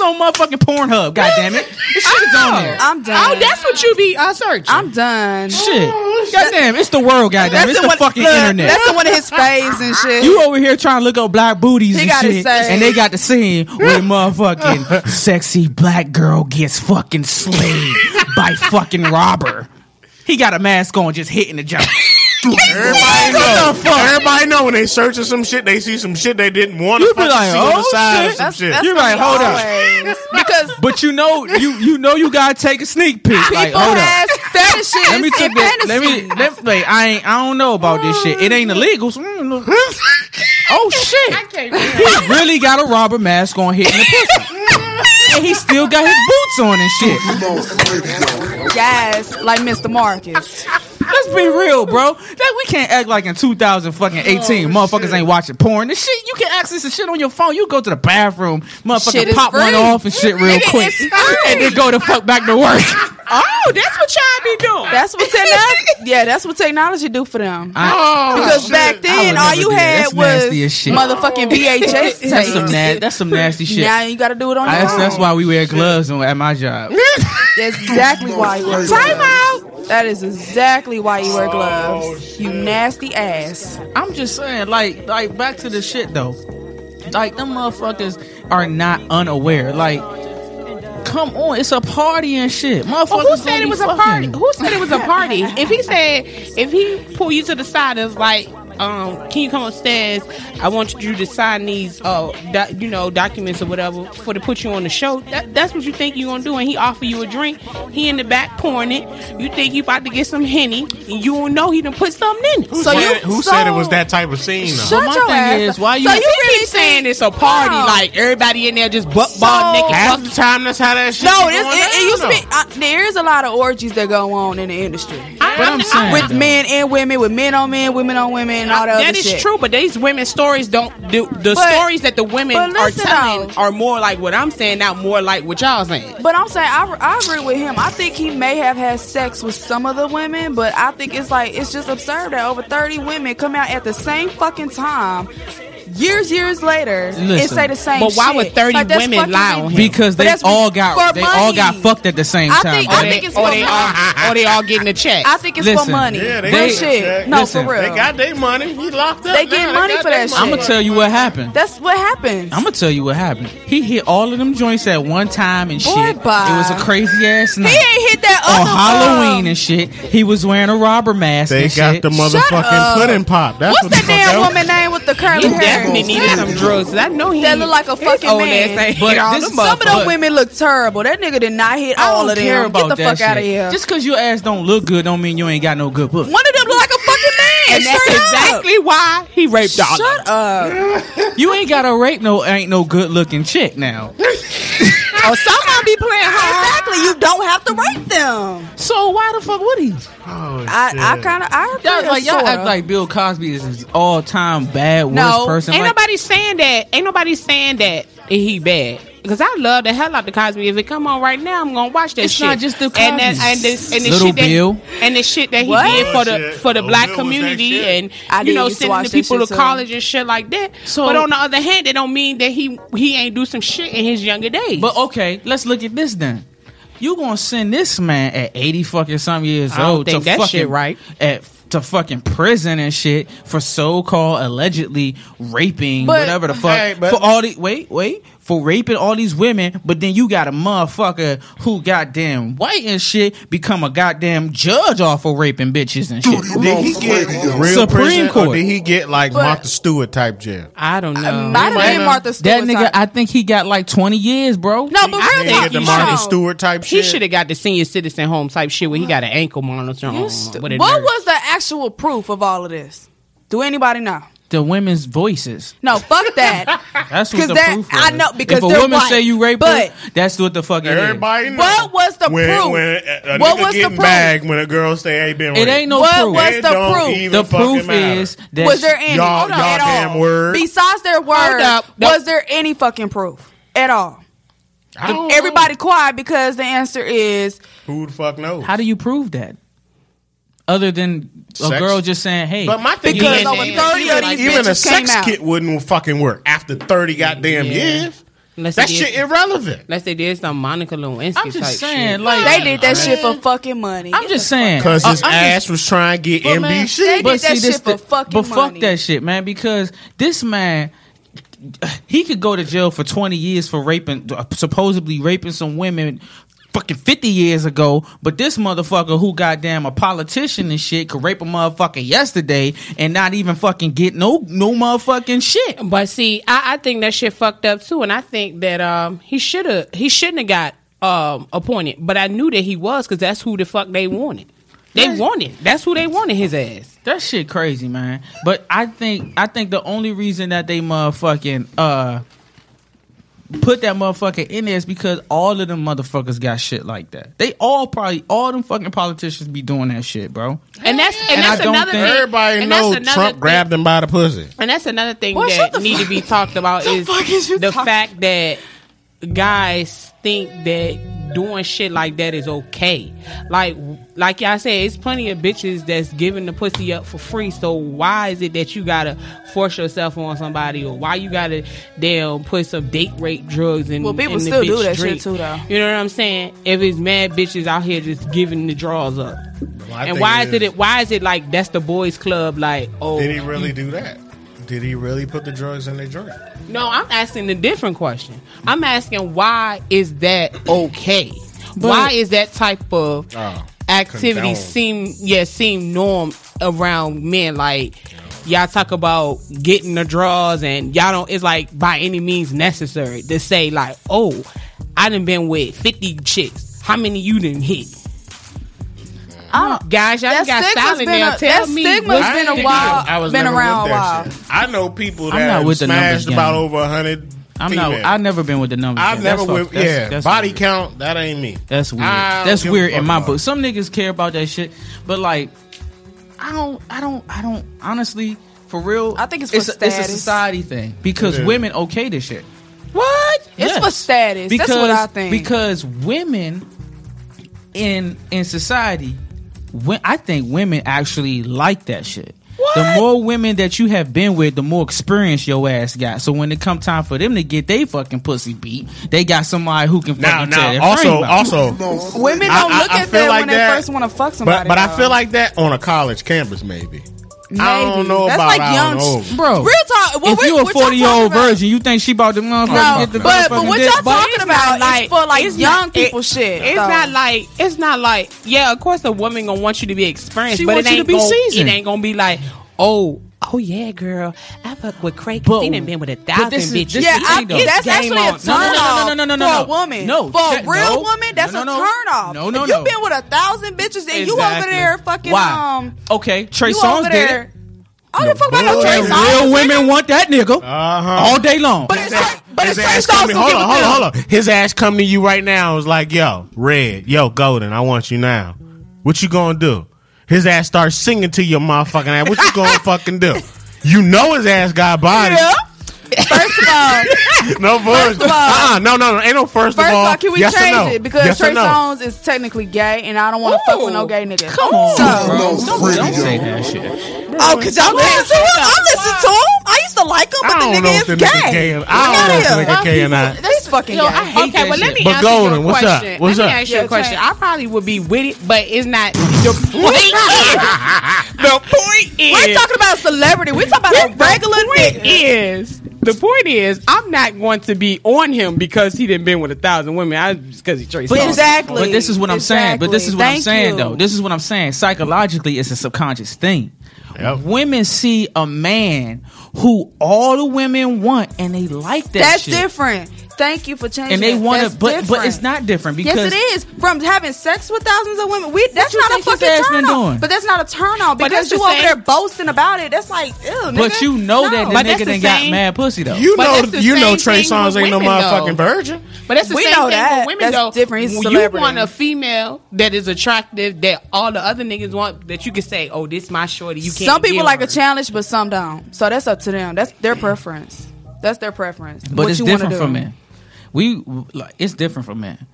Nigga, what? it's, it's on motherfucking Pornhub. God damn it, this shit is on there. I'm done. Oh, that's what you be uh, searching. I'm done. Shit, goddamn, it's the world. Goddamn, it's in the one- fucking look, internet. That's the one of his faves and *laughs* shit. You over here trying to look up black booties He and got it shit, saved. and they got the scene where motherfucking *laughs* sexy black girl gets fucking slayed by fucking robber. He got a mask on, just hitting the jump. Everybody know. Everybody know when they searching some shit, they see some shit they didn't want to You be fucking like, see on the oh, side shit. of some that's, shit. that's You're like, hold up. because But you know, you you know, you gotta take a sneak peek. like, people hold up. has fetishes Let me take that. Let me. fantasies. Let, wait, I ain't. I don't know about this shit. It ain't illegal. so, mm, look. *laughs* oh shit! He really got a robber mask on, hitting the pussy, *laughs* and he still got his boots on and shit. Yes, like Mr. Marcus. Let's be real, bro. That we can't act like in 2000 fucking 18, motherfuckers ain't watching porn. This shit, you can access the shit on your phone. You go to the bathroom, Shit motherfucker pop one off and shit real quick, and then go to fuck back to work. *laughs* Oh, that's what y'all be doing. That's what technology. yeah, that's what technology do for them. I, because shit. back then, all you had That's was motherfucking VHS tapes. that's some na- that's some nasty shit. Now you got to do it on your That's, own. that's why we wear gloves on- at my job. *laughs* That's exactly why you wear gloves. Time out. That is exactly why you wear oh, gloves. you nasty ass. I'm just saying, like, like back to the shit though. Like them motherfuckers are not unaware. Like, come on, it's a party and shit. Motherfuckers Well, who said it was a party? Who said it was a party? *laughs* if he said, if he pull you to the side, it's like, um, can you come upstairs? I want you to sign these, uh, doc, you know, documents or whatever for to put you on the show. That, that's what you think you're gonna do, and he offer you a drink. He in the back pouring it. You think you about to get some henny, and you don't know he done put something in it. Who, So said, you- who so- said it was that type of scene though? Shut my your thing ass is, why you- So You you keep saying it's a party, No. like everybody in there just butt So- ball naked. Half fuck- the time, that's how that shit. No, it's, going it, it down, used to be. though. Uh, there is a lot of orgies that go on in the industry But I'm saying with though, men and women, with men on men, women on women, and all that, That is shit. true, but these women's stories don't do the But- stories that the women are telling though. are more like what I'm saying, not more like what y'all saying. But I'm saying I, I agree with him. I think he may have had sex with some of the women, but I think it's like it's just absurd that over 30 women come out at the same fucking time, years years later, and Listen. say the same. Shit. But why shit. would 30 Like, women lie on him? because they all got for they all got fucked at the same I time. think- bro. I Or think they, it's or for they money. all, or they all getting a check. I think it's Listen. for money. Yeah, they Real shit. checked. No, Listen. for real. They got their money. He locked up. They getting now. money got for that money. I'm gonna tell you what happened. That's what happens. I'm gonna tell you what happened. He hit all of them joints at one time and Boy, shit. bye. It was a crazy ass night. he ain't hit that on Halloween um, and shit. He was wearing a robber mask. They got the motherfucking pudding pop. What's the that damn woman name with the curly he hair? definitely needed some drugs. I know he That look like a fucking old man. ass ain't But all this- Some of But- them women look terrible. That nigga did not hit all of them. care about Get the that fuck out of here. Just because your ass don't look good, don't mean you ain't got no good pussy. One of them look like a fucking man. And that's straight up. exactly why he raped all of them. Shut up. You ain't got to rape no ain't no good looking chick now. *laughs* *laughs* Oh, someone be playing hard. Exactly. You don't have to rape them. So why the fuck would he? Oh, I, I kind of I agree. Y'all, like y'all sorta. act like Bill Cosby is his all time bad worst No, person. Ain't Like, nobody saying that. Ain't nobody saying that he bad. Because I love the hell out the Cosby. If it come on right now, I'm gonna watch that It's shit. not just the and that, and the, and the Little shit that, Bill. and the shit that he What? did for the for the Lil black Bill community and I you know sending the people shit to too. college and shit like that. So- but on the other hand, it don't mean that he he ain't do some shit in his younger days. But okay, let's look at this then. You gonna send this man at eighty fucking some years I don't old think to that fucking shit right. at to fucking prison and shit for so called allegedly raping But- whatever the fuck Hey, but- for all the wait wait for raping all these women, but then you got a motherfucker who goddamn white and shit become a goddamn judge off of raping bitches and shit. Did he get real Supreme prison, Court. Or did he get like But- Martha Stewart type jail? I don't know. Might have might been not- Martha That nigga, type. I think he got like twenty years, bro. no, but I real He think talk, get the he Martha no. Stewart type he shit. should have got the senior citizen home type shit where he got an ankle monitor on. You st- a what nurse. was the actual proof of all of this? Do anybody know? The women's voices. No, fuck that. *laughs* That's what 'Cause the that- proof I know, because if a they're woman white, say you raped but- her, that's what the fuck it is. Everybody know. What was the when, proof? When a, a What was the proof? bagged when a girl say ain't been It ain't no What proof. was It the don't proof? even the fucking proof matter. is that was there any Y'all- Hold on, y'all at damn all? word. besides their word? up. Was there any fucking proof at all? I don't know. Everybody quiet because the answer is Who the fuck knows? How do you prove that? Other than a Sex? girl just saying, "Hey, But my thing Because is, over even, 30 of these even a bitches came sex out. kit wouldn't fucking work after thirty goddamn Yeah. years. Unless That shit did, irrelevant. unless they did some Monica Lewinsky I'm just type saying, shit. like they did that shit for fucking money. I'm just saying, Because Uh, his I'm just- ass was trying to get But, man, NBC. they did that shit this for the- fucking But fuck money. that shit, man. Because this man, he could go to jail for twenty years for raping, uh, supposedly raping some women. Fucking fifty years ago, but this motherfucker who goddamn a politician and shit could rape a motherfucker yesterday and not even fucking get no no motherfucking shit. But see, I, I think that shit fucked up too, and I think that um he should have he shouldn't have got um appointed. But I knew that he was because that's who the fuck they wanted. They Yeah. wanted. That's who they wanted his ass. That shit crazy, man. But I think I think the only reason that they motherfucking uh put that motherfucker in there is because all of them motherfuckers got shit like that. They all probably all them fucking politicians be doing that shit, bro. And that's and, And I that's don't another think- thing. Everybody and know Trump thing- grabbed him by the pussy. And that's another thing Boy, that need fuck- to be talked about *laughs* is fuck is the talking- fact that guys think that doing shit like that is okay. Like like y'all said, it's plenty of bitches that's giving the pussy up for free. So why is it that you gotta force yourself on somebody, or why you gotta damn put some date rape drugs in? Well, people in the still do bitch that shit too, though. You know what I'm saying? If it's mad bitches out here just giving the draws up, Well, and think why it is it? is- Why is it like that's the boys' club? Like, oh, Did he really do that? Did he really put the drugs in their drink? No, I'm asking a different question. I'm asking why is that okay? why is that type of Oh, activity condone. seem yeah seem norm around men? Like y'all talk about getting the draws and y'all don't. It's like by any means necessary to say like, oh, I done been with 50 chicks. How many you didn't hit? Guys, y'all That got stigma's silent been now. a- Tell that me, stigma's what- I been a while- I was been around a while. shit. I know people I'm that not with the numbers smashed about game. over a hundred. I'm not. I've never been with the numbers. I've game. never That's with that's- yeah that's body weird. count. That ain't me. That's weird. I That's weird in my book. it. Some niggas care about that shit, but like, I don't. I don't. I don't. Honestly, for real, I think it's for it's a, it's a society thing because It is. women okay this shit. What? It's Yes. for status. Because That's what I think. because women in in society, when, I think women actually like that shit. The more women that you have been with, the more experience your ass got. So when it come time for them to get they fucking pussy beat, they got somebody who can Now, fucking tell now, their also, friend also, women don't I- look I at feel that like when they first want to fuck somebody. but but I feel like that on a college campus, maybe. Maybe. I don't know That's about like young, bro. Real talk. What if you a forty year old virgin, you think she bought the motherfucker No, get the but but what y'all talking about is for like it's young not- people it- shit. It's though. not like it's not like yeah. Of course, a woman gonna want you to be experienced, She but it you ain't to be gonna, seasoned. It ain't gonna be like oh oh yeah, girl. I fuck with Craig. But- He done been with a thousand this is- bitches. this yeah, is the I, that's Game actually a on. turn No, no, no, no, off no, no, no, for no. a woman. No, for a real no. woman, that's No, a no, no. turn off. No, no, if no. you've been with a thousand bitches and you over there fucking Why? um, Okay, Trey you Songz over did it. there. I don't give a fuck about no bull- Trey And And Songz. real nigga. women want that nigga Uh-huh. all day long. But it's Trey, but His it's Trey ass come Songz to, hold on, hold on, hold on. His ass come to you right now. Is like, yo, Red, yo, Golden, I want you now. What you gonna do? His ass starts singing to your motherfucking ass. What you gonna *laughs* fucking do? You know his ass got body. Yeah. First of all, *laughs* No bullshit. of all- uh-uh, no, no, no. Ain't no first, first of of all. all, can we yes change no? it because yes Trey no? Songz is technically gay, and I don't want to fuck with no gay nigga. Come on, So- bro. No, Don't, don't say yo. that shit. Oh, cause y'all listen to him. I listen to him. I used to like him, but the nigga is the gay. nigga gay. I don't know if the him. nigga gay or not. He's fucking Yo, gay. I hate okay, that well, let me But answer Golden, your what's up? question. What's let up? me ask you a question. I probably would be with it, but it's not *laughs* *laughs* the point. the point is We're talking about celebrity. We're talking about a regular nigga. is the point is I'm not going to be on him because he didn't been with a thousand women. I just because he Trey But Exactly. But this is what I'm saying. But this is what I'm saying Thank though. This is what I'm saying. Psychologically, it's a subconscious thing. Yep. Women see a man who all the women want, and they like that. That's shit. different. Thank you for changing. And they want That's to, but but it's not different because Yes, it is. From having sex with thousands of women, we that's not a fucking turn been on. doing? But that's not a turn on because you the over same- there boasting about it. That's like, ew, nigga. But you know that the But that's nigga the done got mad pussy though. You But know, you know, same Trey Songz ain't no women, motherfucking virgin. But that's the We same know thing that. for women That's though. different. He's a you celebrity. want a female that is attractive that all the other niggas want that you can say, "Oh, this my shorty." You can't. some people like her. a challenge, but some don't. So that's up to them. That's their preference. That's their preference. But What it's you wanna different do. for men. We like it's different for men.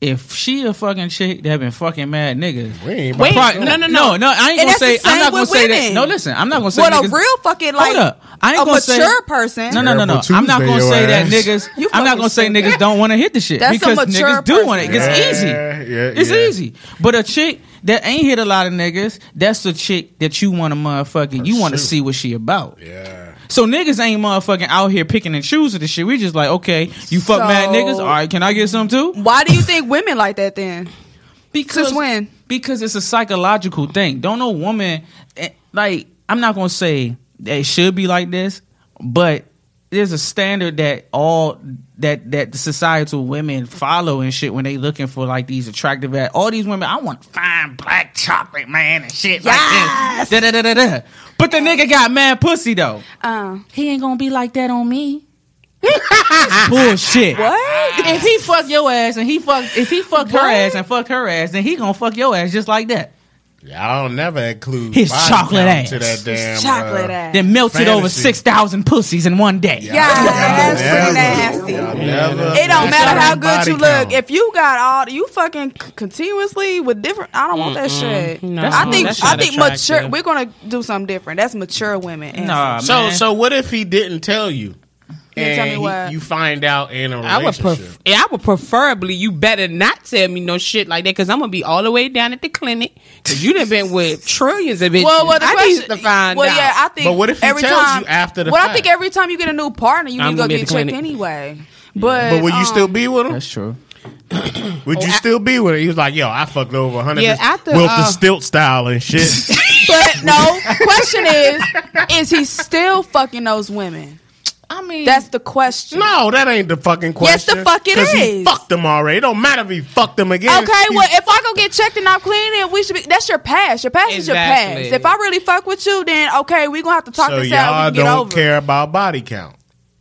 If she a fucking chick that been fucking mad niggas, We ain't Wait, about- no, no, no. no, no, I ain't And gonna say. I'm not gonna with say that. No, listen, I'm not gonna say. What a real fucking like Hold up. I ain't a gonna say- mature person. No, no, no, no. Terrible I'm not gonna your say that ass. niggas. You I'm not gonna say niggas don't want to hit the shit That's a because mature niggas do want it. It's Yeah, easy. yeah, It's yeah. easy. But a chick that ain't hit a lot of niggas, that's the chick that you want to motherfucking. You want to see what she about. Yeah. So niggas ain't motherfucking out here picking and choosing the shit. We just like, okay, you fuck So- mad niggas. All right, can I get some too? Why do you think women like that then? Because Since when? Because it's a psychological thing. Don't no woman eh, like I'm not gonna say it should be like this, but there's a standard that all that that the societal women follow and shit when they looking for like these attractive at all these women. I want fine black chocolate man and shit Yes. like this. Da, da, da, da, da. But the nigga got mad pussy though. Uh, He ain't gonna be like that on me. Bullshit. what? If he fuck your ass and he fuck if he fucked her ass and fucked her ass, then he gonna fuck your ass just like that. Y'all don't never include His body chocolate ass. to that damn Chocolate uh, ass. Then melted over six thousand pussies in one day. Yeah, that's Yeah. pretty nasty. pussy. It don't matter how good body you look. If you got all you fucking continuously with different, I don't want that shit. No, I think I think mature. We're gonna do something different. That's mature women. And Nah, So man. so what if he didn't tell you? Didn't tell me And he- you find out in a I would, relationship. pref- yeah, I would preferably you better not tell me no shit like that because I'm gonna be all the way down at the clinic because you done been with *laughs* trillions of bitches. Well, well, the I question, need to find well, out. yeah, I think. But what if he every tells you time, after the Well, I think every time you get a new partner, you I'm need to go gonna be at get checked clinic. anyway. But But would you um, still be with him? That's true. *coughs* Would you still be with him? He was like, "Yo, I fucked over hundred Yeah, after, Wilt the uh, Stilt style and shit." *laughs* But no, *laughs* question is, is he still fucking those women? I mean, That's the question. no, that ain't the fucking question. Yes, the fuck it 'Cause He fucked them already. It don't matter if he fucked them again. Okay, He- well, if I go get checked and I'm clean, then we should be. That's your past. Your past is your past. If I really fuck with you, then okay, we gonna have to talk so this y'all We can get don't over. care about body count.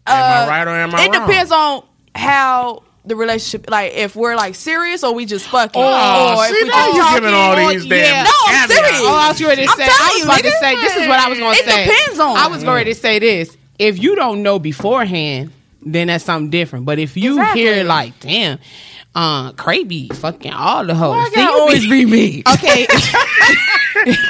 Am Uh, I right or am I wrong? It wrong? depends on how the relationship, like if we're like serious or we just fucking. Oh, or see, if we now you giving all or- these damn. yeah. No, I'm serious. Oh, I was ready to say. I was you, about to say. This is what I was going to It say. It depends on. I was going to say this. If you don't know beforehand, then that's something different. But if you Exactly. hear like, damn, uh, Crazy fucking all the hoes. why then gotta always be me? *laughs* okay. *laughs*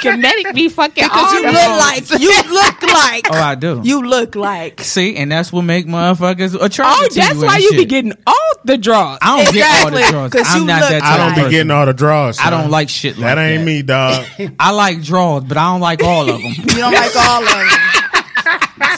Kinetic be fucking because all you the look hoes. like you look *laughs* like Oh, I do. you look like. See, and that's what make motherfuckers attracted Oh, to that's you. why and you be getting off the drugs. I don't get all the drugs. 'cause I'm you not look that I don't be getting all the draws. I don't like shit like that. that. Ain't me, dog. I like draws, but I don't like all of them. You don't like all of them.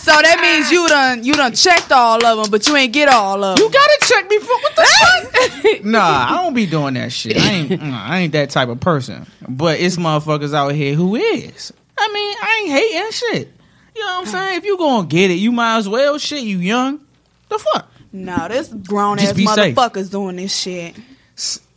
So that means you done you done checked all of them, but you ain't get all of them. You gotta check me for what the fuck? *laughs* nah, I don't be doing that shit. I ain't, nah, I ain't that type of person. But it's motherfuckers out here who is. I mean, I ain't hating shit. You know what I'm saying? If you gonna get it, you might as well. Shit, you young. The fuck? No, this grown ass be safe. motherfuckers doing this shit.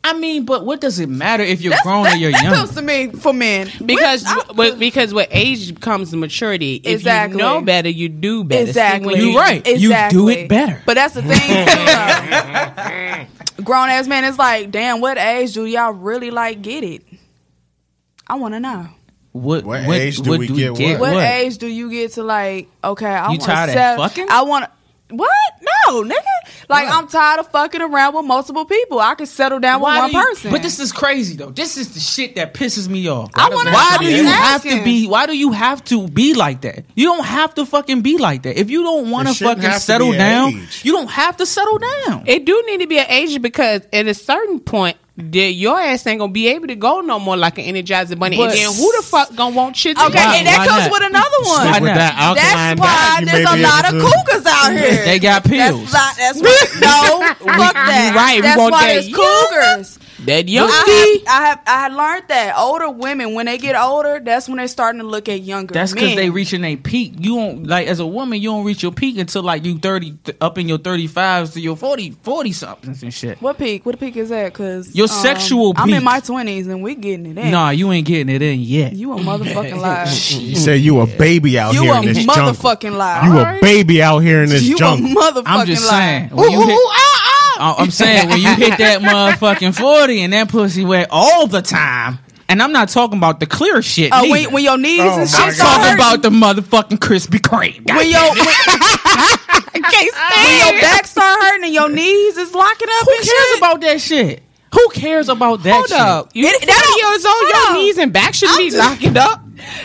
I mean, but what does it matter if you're That's, grown that, or you're *laughs* that young? comes to me for men Because I- with, because with age comes maturity. If Exactly. you know better, you do better. See, Exactly. when You right. Exactly. You do it better. But that's the thing. *laughs* Grown ass man is like, damn, what age do y'all really like get it? I want to know. What, What age do we get what? What, age do you get to like? Okay, I You want tired to of fucking? I want to. What? No, nigga. Like I'm tired of fucking around with multiple people. I can settle down with one do you- person. But this is crazy though. This is the shit that pisses me off. I wanna Why do you just have to be? Why do you have to be like that? You don't have to fucking be like that. If you don't want to fucking settle down, age. you don't have to settle down. It do need to be an age because at a certain point, that your ass ain't gonna be able to go no more like an energizer bunny. But- and then who the fuck gonna want shit? okay, together? Why- and that why comes not? with another one. Why with that That's why diet, there's a lot of cougars out *laughs* here. They got pills. That's not. That's what. No, *laughs* fuck that. right, we That's want why that there's cougars. That young I have, I have I had learned that older women when they get older, that's when they're starting to look at younger. That's because men. they reaching a peak. You don't like as a woman, you don't reach your peak until like you thirty up in your thirty fives to your 40, 40 somethings and shit. What peak? What peak is that? Because Your sexual I'm in my twenties and we getting it in. Nah, you ain't getting it in yet. you a motherfucking lie. *laughs* You say you a baby out You here a in this jungle. motherfucking lie. You a baby out here in this You a jungle. motherfucking I'm just lie. saying. When you hit, Uh, I'm saying when you hit that motherfucking forty and that pussy wet all the time, and I'm not talking about the clear shit. Oh, when, when your knees Oh, and shit I'm talking about the motherfucking Krispy Kreme. when your when, *laughs* when your back start hurting and your knees is locking up Who and cares shit. about that shit? Who cares about that Hold shit? up, you It- 40 that don't- years old, hold your on. knees and back should be just- locking up.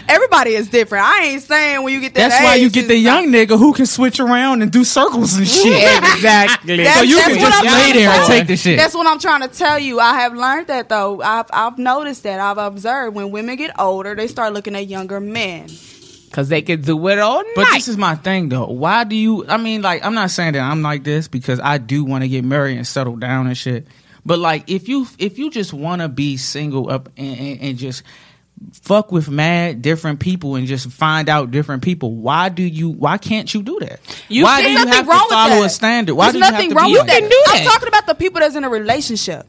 Everybody is different. I ain't saying when you get that. That's why you get the it's not- young nigga who can switch around and do circles and shit. exactly. *laughs* That's- so you can just I'm lay there and take the shit. That's what I'm trying to tell you. I have learned that though. I've I've noticed that. I've observed when women get older, they start looking at younger men. Because they could do it all night. But this is my thing though. Why do you? I mean, like, I'm not saying that I'm like this because I do want to get married and settle down and shit. But like, if you if you just want to be single up and, and, and just fuck with mad different people and just find out different people, why do you? Why can't you do that? You- why do you have to follow a standard? Why There's do you have to wrong be with like that. can do I'm talking about the people that's in a relationship.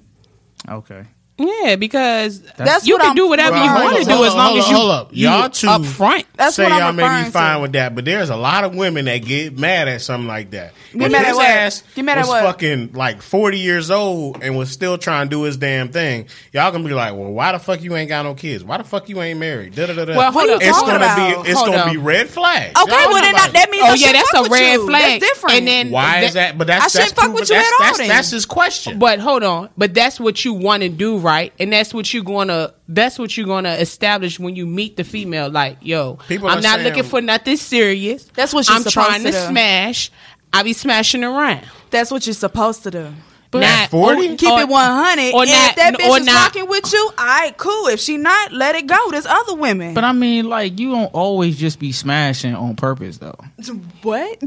Okay. Yeah, because That's you what can I'm- do whatever Well, you want to do hold as long as you hold up. you Y'all two up front. That's say what I'm y'all may be fine to. with that, but there's a lot of women that get mad at something like that. Get If mad at what? ass Get mad at was what? fucking like 40 years old and was still trying to do his damn thing, y'all gonna be like, well, why the fuck you ain't got no kids? Why the fuck you ain't married? Da, da, da, da. Well, hold What are up. you it's gonna about? be it's Hold gonna on. be red flags. Okay, Y'all well then that, that means Oh I yeah, that's a red flag. That's different. And then Why is that? But I that's shouldn't that's fuck proven- with you that's, at all that's his question. But hold on, but that's what you want to do, right? And that's what you're gonna that's what you're gonna establish when you meet the female. Like, yo, People I'm not saying- looking for nothing serious. That's what you're I'm supposed trying to to, smash. I be smashing around. That's what you're supposed to do. Not- 40? or- Keep or- it 100. or and not- if that bitch or is not- rocking with you, all right, cool. If she not, let it go. There's other women. But I mean, like, you don't always just be smashing on purpose, though. what?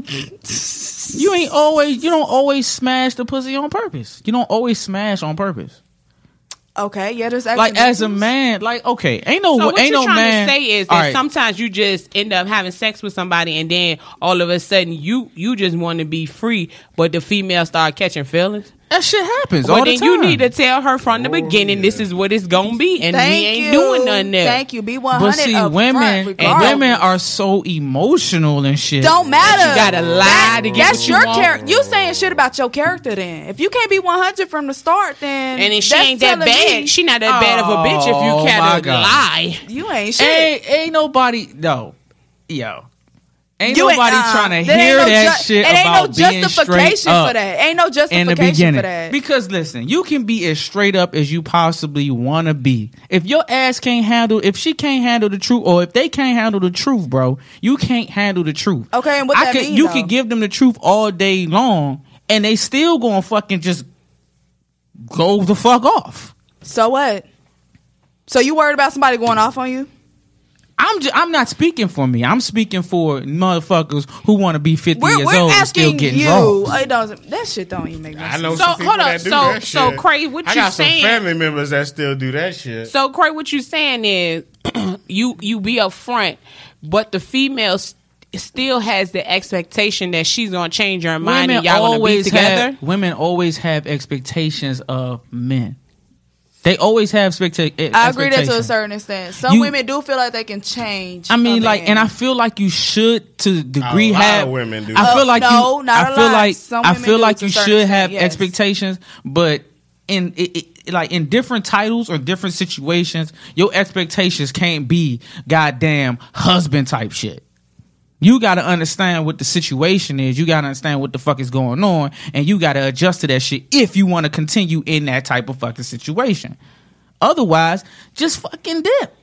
You ain't always, you don't always smash the pussy on purpose. You don't always smash on purpose. Okay, yeah, there's Like as a man, like okay, ain't no, So what ain't you're no trying man. to say is that right, sometimes you just end up having sex with somebody, and then all of a sudden you you just want to be free, but the female start catching feelings. That shit happens Well, all the then time. you need to tell her from the oh, beginning this is what it's gonna be, and Thank we ain't you. doing nothing there. Thank you. Be 100 But see, women and women are so emotional and shit. Don't matter. you gotta lie That- to get That's what you your want. character. You saying shit about your character then. If you can't be 100 from the start, then And then she that's ain't that bad. me she not that bad of a bitch if Oh, you my can't God. lie. you ain't shit. Ain't, ain't nobody no, yo, ain't You nobody uh-uh. trying to hear no that ju- shit It ain't about no being justification straight up for that. Ain't no justification for that. Because listen, you can be as straight up as you possibly want to be. If your ass can't handle, if she can't handle the truth, or if they can't handle the truth, bro, you can't handle the truth. Okay, and what I that could, mean, you though? could give them the truth all day long, and they still gonna fucking just go the fuck off. So what? So you worried about somebody going off on you? I'm just, I'm not speaking for me. I'm speaking for motherfuckers who want to be 50 We're, years we're old and still asking getting you. raw. Uh, it doesn't. That shit don't even make no I sense. know So, some people hold up. that do So- that so, shit. Craig, what I you got saying- some family members that still do that shit. So, Craig, what you saying is *clears throat* you you be up front, but the female still has the expectation that she's gonna change her mind and y'all gonna be together. have women always have expectations of men. They always have expecta- I agree that to a certain extent. Some You- women do feel like they can change. I mean, like, man. and I feel like you should to degree A lot have of women do. I feel Uh, like no, you. not I a feel lot. like Some I feel like you should extent, have yes. expectations, but in it, it, like in different titles or different situations, your expectations can't be goddamn husband type shit. You got to understand what the situation is. You got to understand what the fuck is going on, and you got to adjust to that shit if you want to continue in that type of fucking situation. Otherwise, just fucking dip.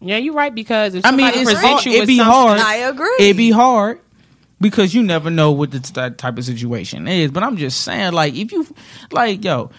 Yeah, you're right because if I mean, it's presents hard. you It'd be hard. I agree. It'd be hard because you never know what the, that type of situation is. But I'm just saying, like, if you, like, yo,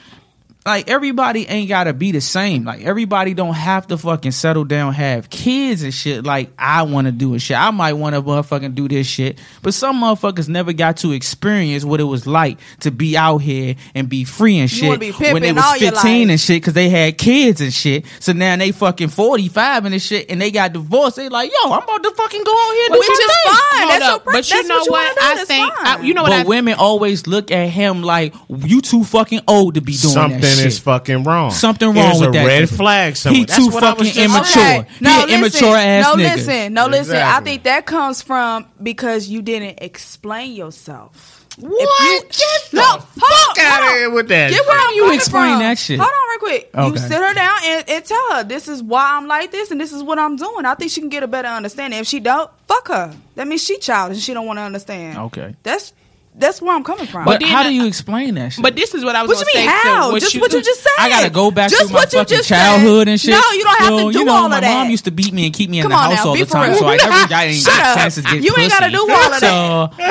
like everybody ain't gotta be the same. Like everybody don't have to fucking settle down, have kids and shit. Like I want to do and shit. I might want to motherfucking do this shit, but some motherfuckers never got to experience what it was like to be out here and be free and You shit be when they was 15 and shit because they had kids and shit. So now they fucking 45 and this shit, and they got divorced. They like, yo, I'm about to fucking go out here and do Which my is thing. fine. That's up, your pre- but you that's know what you what? I think. I, you know what But I women always look at him like you too fucking old to be doing Something that shit. Is fucking wrong. Something wrong There's with a that red nigga. flag somewhere. He That's too what fucking just immature. saying. He an immature ass no, nigga. listen, no, listen. I think that comes from because you didn't explain yourself. What? If Get you, the no, hold fuck on, out of on. here with that. Get where you explain from. that shit? Hold on, real quick. You sit her down and, and tell her this is why I'm like this and this is what I'm doing. I think she can get a better understanding. If she don't, fuck her. That means she childish and she don't want to understand. Okay. That's that's where I'm coming from. But then how I- do you explain that shit? But this is what I was what you mean? say. How? What just you, what you just said. I gotta go back just to my what you fucking just childhood said. and shit. No, you don't have Well, to do you know, all my of that. mom used to beat me and keep me in Come the house now, all the time, real. so I *laughs* never I didn't Shut get up. chances to get You ain't pussy. gotta do all of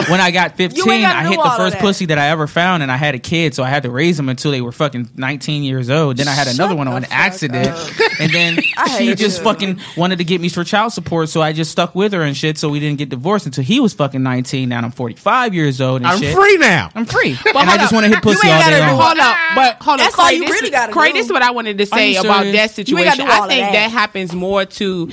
So when I got 15, *laughs* You ain't gotta I hit the first that. pussy that I ever found, and I had a kid, so I had to raise them until they were fucking 19 years old. Then I had another Shut one on accident, up. *laughs* and then she just fucking wanted to get me for child support, so I just stuck with her and shit. So we didn't get divorced until he was fucking 19. Now I'm 45 years old and I'm shit. free now. I'm free, *laughs* But and I hold just up. want to hit pussy ain't all day gotta do long. Hold up, but hold That's on. all Craig, you this really gotta Craig, do. this is what I wanted to say about serious? that You ain't situation. do all I of think that. that happens more to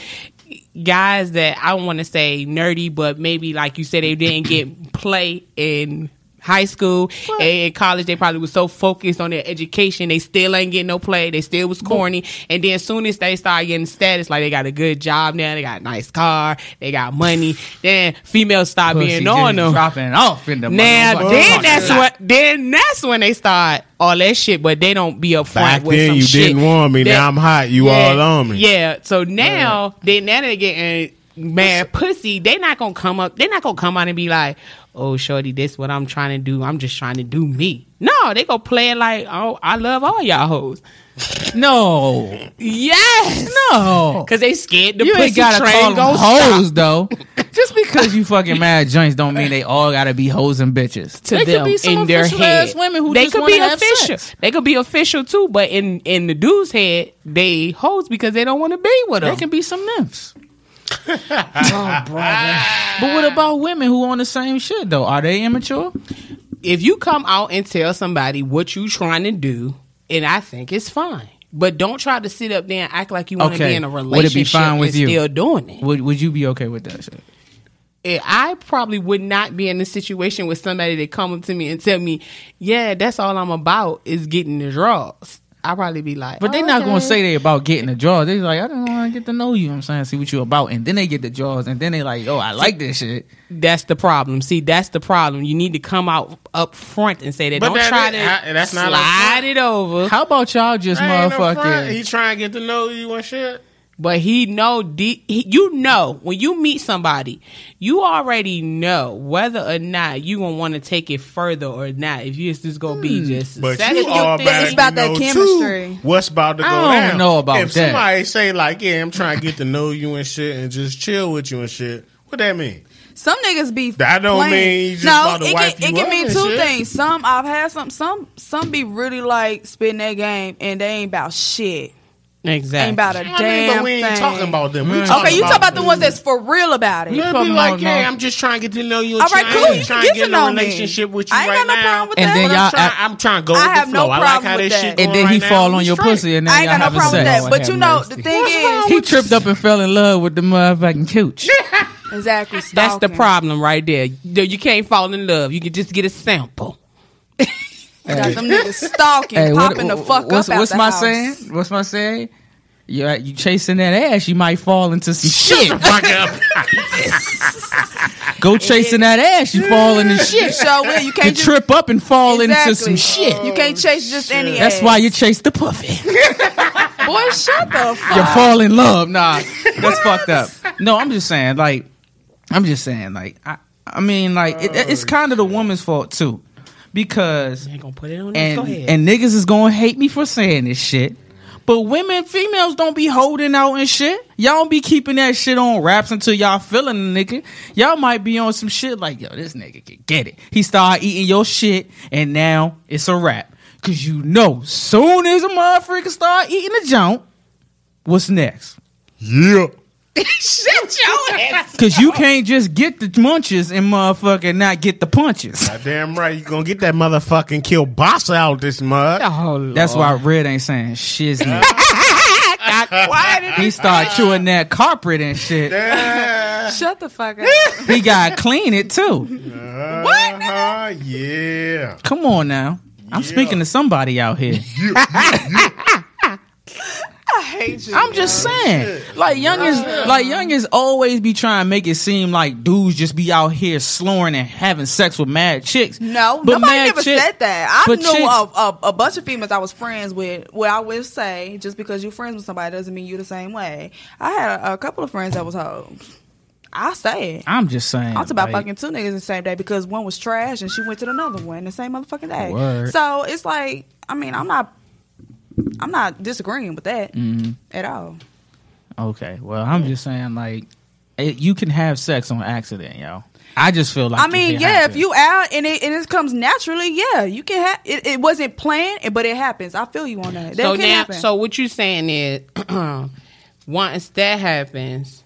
guys that I don't want to say nerdy, but maybe like you said, they didn't get play in high school and in college they probably was so focused on their education they still ain't getting no play they still was corny and then as soon as they start getting status like they got a good job now they got a nice car they got money then females start Pussy being just on them dropping off in the now motherfucking then that's lot. what then that's when they start all that shit but they don't be upfront Back with then some you shit didn't want me. that- now I'm hot. You yeah, all on me. Yeah. So now they now they getting mad pussy. They not gonna come up. They not gonna come out and be like, "Oh, shorty, this what I'm trying to do. I'm just trying to do me." No, they gonna play it like, "Oh, I love all y'all hoes." No, Yes. no. Cause they scared the You pussy ain't gotta train call them hoes *laughs* though. Just because you fucking mad joints don't mean they all gotta be hoes and bitches. to they them could be some in their head. ass women who they just could be official. sex. They could be official too, but in in the dude's head, they hoes because they don't want to be with them. They can be some nymphs. *laughs* But what about women who on the same shit though? Are they immature? if you come out and tell somebody what you trying to do, and I think it's fine. But don't try to sit up there and act like you want to Okay. be in a relationship. Would it be relationship fine with and you? still doing it. Would Would you be okay with that shit? Eh, I probably would not be in a situation with somebody that come up to me and tell me, "Yeah, that's all I'm about is getting the draws." I'd probably be like, But they "Oh, not okay." gonna say they about getting the jaws. They like, I don't want to get to know you. you know what I'm saying, see what you about, and then they get the jaws, and then they like, oh, I like this shit. That's the problem. See, that's the problem. You need to come out up front and say that. But don't that try is- to I- that's not up slide it over. How about y'all just Ain't no He trying to get to know you and shit. But he know de- he, you know when you meet somebody, you already know whether or not you gonna want to take it further or not. If you it's just gonna be hmm. just But you thing. automatically it's about that chemistry. Too, what's about to go I don't down? know about that. if that. somebody say like, "Yeah, I'm trying to get to know you and shit, and just chill with you and shit," what that mean? Some niggas be That don't playing. mean just no. about to it wife can, it can mean two shit. things. Some I've had some some some be really like spitting their game and they ain't about shit. Exactly. Ain't about a I mean, damn but we ain't thing. talking about them. We mm. Okay, Okay, you talk about the ones that's for real about it. Yeah, be like, about yeah, I'm just trying to get to know you. All right, trying, cool. You trying can to get get to in know a me. relationship with you I ain't right got no now. problem with And that. then But y'all I'm, trying, act- I'm trying to go I with have the no flow. I like problem how with this that. shit And then he right fall now. on your straight. pussy, and then I ain't y'all got no problem with that. But you know, the thing is, he tripped up and fell in love with the motherfucking cooch. *laughs* exactly. That's the problem right there. You you can't fall in love. You can just get a sample. Got them niggas stalking, Hey, what- popping the fuck what's, up out what's the my house. saying? What's my saying? You you chasing that ass, you might fall into some shit. Fuck up. Go chasing that ass, you fall into You shit. sure will. You You can't just, trip up and fall into some shit. You can't chase just any. That's ass. why you chase the puffy. *laughs* boy, shut the fuck. you fall in love. Nah, that's fucked up. No, I'm just saying, like, I'm just saying, like, I, I mean, like, it, it's oh, kind of the woman's fault too, because ain't gonna put it on. Go and ahead. and niggas is gonna hate me for saying this shit. But women, females don't be holding out and shit. Y'all don't be keeping that shit on wraps until y'all feeling the nigga. Y'all might be on some shit like, yo, this nigga can get it. He start eating your shit, and now it's a wrap. Cause you know, soon as a motherfucker start eating the junk, what's next? Yeah. *laughs* Shut your ass. Cause you can't just get the munches and motherfucker not get the punches. Damn right, you gonna get that motherfucking kill boss out this mud. Oh, That's why Red ain't saying shiznit. Why did he start chewing that carpet and shit. Yeah. Shut the fuck up. *laughs* He got to clean it too. Uh-huh, yeah. Come on now. I'm Yeah. speaking to somebody out here. *laughs* I hate you. I'm just oh, saying, like youngins, oh, like youngins always be trying to make it seem like dudes just be out here slurring and having sex with mad chicks. No, But nobody mad never chick- said that. I knew chicks- a, a, a bunch of females I was friends with. Well, I will say, just because you're friends with somebody doesn't mean you the same way. I had a, a couple of friends that was hoes. I say it. I'm just saying. I was about like, fucking two niggas the same day because one was trash and she went to another one the same motherfucking day. Word. So it's like, I mean, I'm not, I'm not disagreeing with that Mm-hmm. at all. Okay, well, I'm just saying, like, it, you can have sex on accident, yo. I just feel like I mean, yeah, happen. if you out and it, and it comes naturally, yeah, you can have it. It wasn't planned, but it happens. I feel you on that. That so can now, happen. so what you're saying is, *clears throat* once that happens,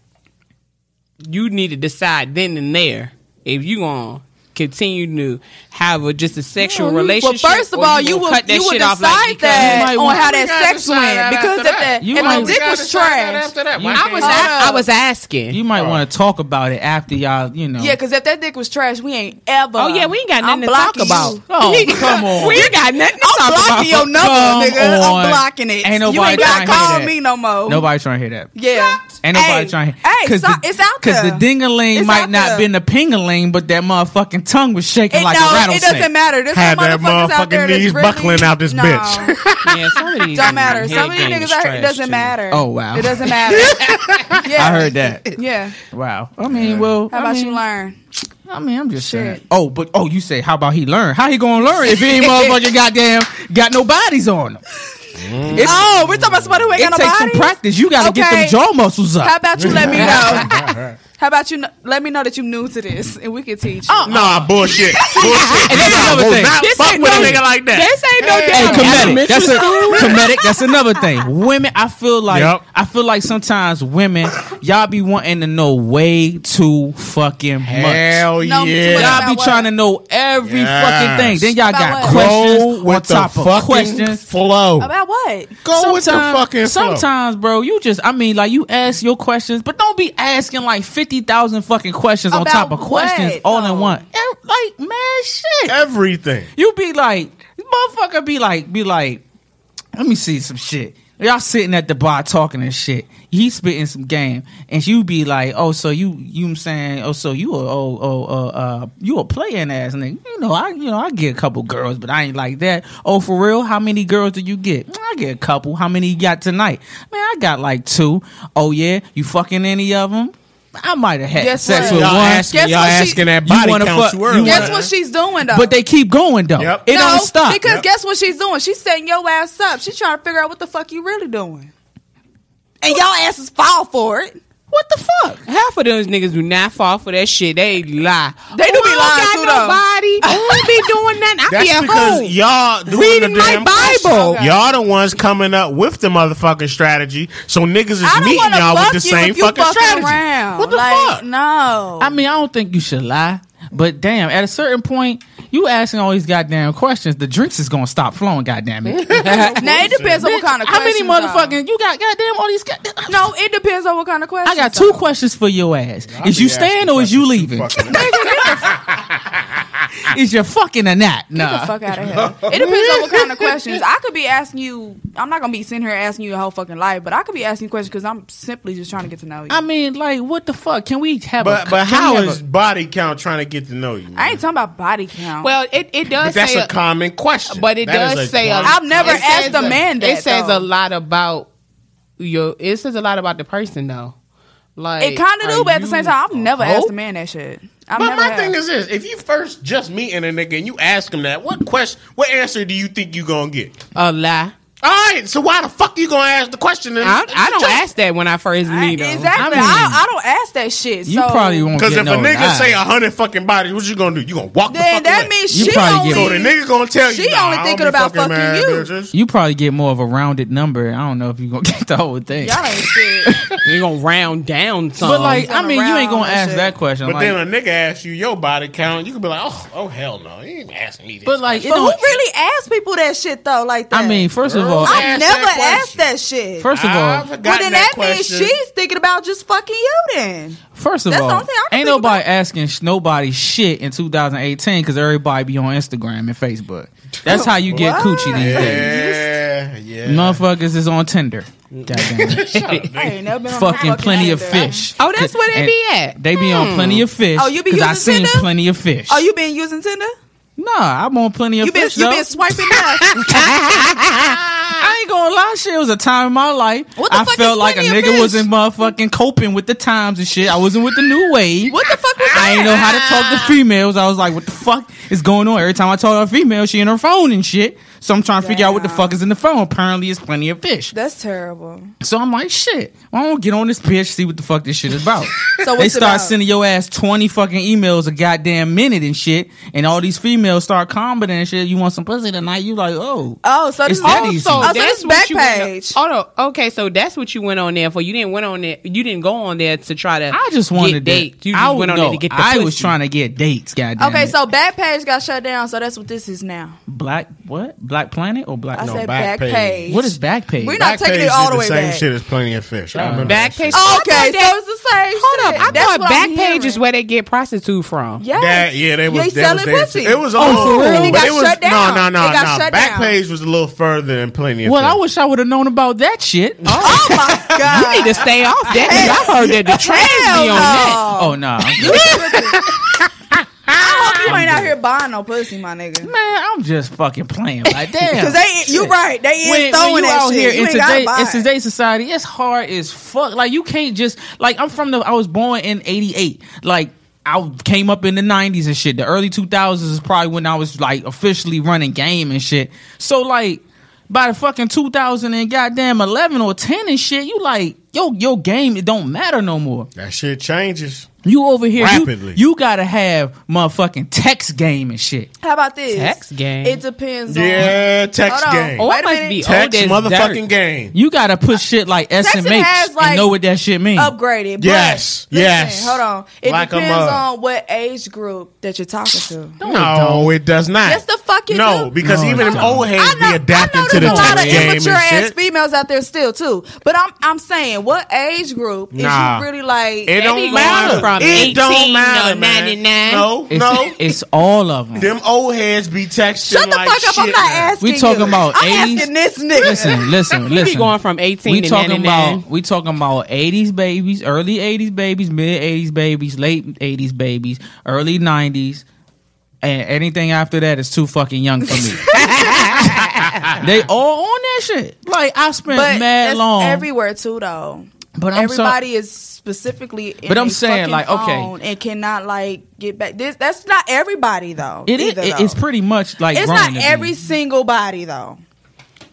you need to decide then and there if you gonna continue to have a, just a sexual relationship. Well, first of all, you gonna would cut that you would shit off decide like that might on how that sex went because if that. the You if might- dick was trash, after that. My I was is- I was asking. You might want to talk about it after y'all, you know. yeah, because if that dick was trash, we ain't ever. Oh yeah, we ain't got I'm nothing to talk blocking about. you. Oh, *laughs* come on. we ain't got nothing to I'm talk blocking about. your number, Come nigga. on. I'm blocking it. Ain't nobody you nobody ain't gotta trying to hear call me no more. Nobody trying to hear that. Yeah. Ain't nobody hey, trying. Hey, so, it's out there. Because the dingaling It's might not there. been the pingaling, but that motherfucking tongue was shaking It, like no, a it rattlesnake. doesn't matter. There's Had some that motherfuckers out there motherfucking that's knees really, buckling out this *laughs* no. bitch. *laughs* Yeah, some of these Don't matter. Some of these niggas is out here, it doesn't too. matter. Oh, wow. It doesn't *laughs* matter. yeah. I heard that. Yeah. Wow. I mean, well, How I about mean, you learn? I mean, I'm just Shit. saying. Oh, but oh, you say, how about he learn? How he gonna learn if he ain't motherfucking goddamn got no bodies on him? Mm. It, Oh, we're talking about somebody who ain't it got no bodies. It takes some practice. You got to get Okay. them jaw muscles up. How about you let me know? How about you kn- let me know that you new to this and we can teach you. Nah, uh-uh. bullshit. bullshit. *laughs* And that's another thing. not This fuck ain't with a no- nigga like that. This ain't no Hey, damn comedic. That's a comedic. That's another thing. *laughs* Women, I feel like Yep. I feel like sometimes women, y'all be wanting to know way too fucking much. Hell yeah. too much Y'all be what? trying to know every Yes. fucking thing. Then y'all About got what? questions on top of questions. flow. About what? Go with the fucking flow. sometimes, bro, you just, I mean, like you ask your questions, but don't be asking like fifty thousand fucking questions on top of questions what, all in one. Like man, shit. Everything. You be like, motherfucker, be like, be like, let me see some shit. Y'all sitting at the bar talking and shit. He spitting some game, and you be like, "Oh, so you, you, know what I'm saying, oh, so you a, oh, oh, uh, uh, you a playing ass nigga? You know, I, you know, I get a couple girls, but I ain't like that. Oh, for real? How many girls do you get? I get a couple. How many you got tonight? Man, I got like two. Oh yeah, you fucking any of them? I might have had Guess sex what? with Y'all one. asking, Guess y'all what she- asking that You body wanna count fuck- too you early. wanna- Guess what she's doing though? But they keep going though. Yep. It no, don't stop. because Yep. guess what she's doing? She's setting your ass up. She's trying to figure out what the fuck you really doing. And y'all asses fall for it. What the fuck? Half of those niggas do not fall for that shit. They lie. They do Oh, be I lying don't too, got though. nobody. *laughs* I don't be doing nothing. I be That's at because home. y'all doing Reading the my damn Bible. question. Y'all the ones coming up with the motherfucking strategy. So niggas is meeting y'all with the same fucking fucking strategy. around. What the like, fuck? No. I mean, I don't think you should lie, but damn, at a certain point, you asking all these goddamn questions, the drinks is gonna stop flowing. Goddamn it! *laughs* now it *laughs* depends on what kind of How many questions. motherfucking you got? Goddamn, all these. Goddamn. *laughs* No, it depends on what kind of questions. I got two though. questions for your ass. I is you staying or is you questions *laughs* too leaving? fucking- is you fucking or not? Get the Nah. fuck out of here. It depends on what kind of questions. I could be asking you. I'm not gonna be sitting here asking you your whole fucking life, but I could be asking you questions because I'm simply just trying to get to know you. I mean, like, what the fuck? Can we have But a? but can we how have is a- body count trying to get to know you? man? I ain't talking about body count. well, it, it does But that's say a common question. But it That is does a say a, common- I've never asked a man that, It says though. a lot about your. It says a lot about the person though. Like it kind of do, but at the same time, I've never hoe? asked a man that shit. I've But never my have. thing is this: if you first just meeting a nigga and you ask him that, what question, what answer do you think you gonna get? a lie. All right, so why the fuck you gonna ask the question? I, I don't ask that when I first I- meet him. exactly. I I, mean, I, don't ask that shit. You probably won't Because get if a nigga lie. say a hundred fucking bodies, what you gonna do? You gonna walk the Then fuck that away. means You she probably only. get- so the nigga gonna tell you, She nah, only I thinking about fucking fucking you. bitches. you probably get more of a rounded number. I don't know if you gonna *laughs* get the whole thing. Y'all ain't shit. *laughs* You're gonna round down some. But like, I mean, you ain't gonna ask shit. that question. But like, then a nigga asks you your body count, you could be like, oh, oh hell no, you ain't asking me this. but like, but who really asks people that shit though? Like. I mean, first of Girl, all, I- I've never that asked that shit. first of all, I've well, then that, means she's thinking about just fucking you. Then First of That's the all, only thing I can ain't think nobody asking sh- nobody shit in 2018 because everybody be on Instagram and Facebook. That's how you get What? coochie these days. Yeah, yeah. Motherfuckers is on Tinder. Goddamn *laughs* it. I ain't never been on Fucking plenty of fish. Oh, that's where they be at. They be on hmm. plenty of fish. Oh, you be 'cause I using seen Tinder? plenty of fish. Oh, you been using Tinder? Nah, I'm on plenty of You been fish. you though. been swiping left? *laughs* *laughs* I ain't gonna lie, shit. It was a time in my life. What the I fuck felt is like a plenty of nigga fish? wasn't motherfucking coping with the times and shit. I wasn't with the new wave. what the fuck was that? I ain't know how to talk to females. I was like, what the fuck is going on? Every time I talk to a female, she in her phone and shit. So I'm trying to figure out what the fuck is in the phone. Apparently, it's plenty of fish. That's terrible. So I'm like, shit. Why don't get on this bitch, see what the fuck this shit is about? *laughs* So they what's it start about? sending your ass 20 fucking emails a goddamn minute and shit. And all these females start commenting and shit. You want some pussy tonight? You like, oh. Oh, so It's this that oh, easy. so, oh, so this what back you went on- page. Oh, no. Okay, so that's what you went on there for. You didn't went on there. You didn't go on there to try to. I just wanted get dates. to. You I just would went on know. there to get the I pussy. was trying to get dates, goddamn. Okay, it. so back page got shut down, so that's what this is now. Black, what? Black Planet or Black? I No, said back back, page. page. What is back page? We're not Back taking page it all the way same back. Same shit as plenty of fish. I remember Back page. Oh, okay, I so that- it's the same Hold up. shit. I That's thought what back I'm page is where they get prostitute from. Yeah, That, yeah, they was, They they was selling there. pussy. It was Oh, old, for real? but It was shut down. no, no, no, no. shut Back down. page was a little further than plenty of Fish. well, I wish I would have known about that shit. *laughs* Oh my god! *laughs* You need to stay off that. 'cause I heard that the trans Hell be on that. Oh no, I hope you ain't out here buying no pussy, my nigga. man, I'm just fucking playing. Like *laughs* damn, Because they, you Shit. right, they is when, when throwing you that out shit. here you in ain't gotta today buy in it. today's society, it's hard as fuck. Like you can't just like I'm from the I was born in '88. Like I came up in the '90s and shit. The early 2000s is probably when I was like officially running game and shit. So like by the fucking 2000 and goddamn 11 or 10 and shit, you like yo your game it don't matter no more. that shit changes. You over here, you- Rapidly. You, gotta have motherfucking text game and shit. How about this? Text game. It depends on. Yeah, text Hold on. game. Oh, Wait it a must minute. be text old as motherfucking dirt. game. You gotta put shit like Texting SMH has, like, and know what that shit means. upgraded. But Yes, listen, yes. Hold on. It Like 'em depends up. on what age group that you're talking to. No, it does not. Yes, the fuck it no, do. because No, even it them don't. old heads know, be adapting I know to the there's a lot text of game immature and ass shit. females out there still too. But I'm I'm saying what age group is you really like? It don't matter. Going from it 18 don't matter, to man. 99. No, It's, no. it's all of them. Them old heads be texting Shut the like fuck up! I'm shit not now. asking. We talking you. about I'm 80s? asking this nigga. Listen, *laughs* listen, You listen. be going from 18 we to talking 99. about we talking about 80s babies, early 80s babies, mid 80s babies, late 80s babies, early 90s, and anything after that is too fucking young for me. *laughs* they all on that shit. Like I spent but mad that's long, everywhere too, though. But I'm so- Everybody is specifically. In But I'm saying, fucking like, okay. phone and cannot like get back. This that's not everybody though. it is. either, it- though. It's pretty much like It's not to be. every single body though.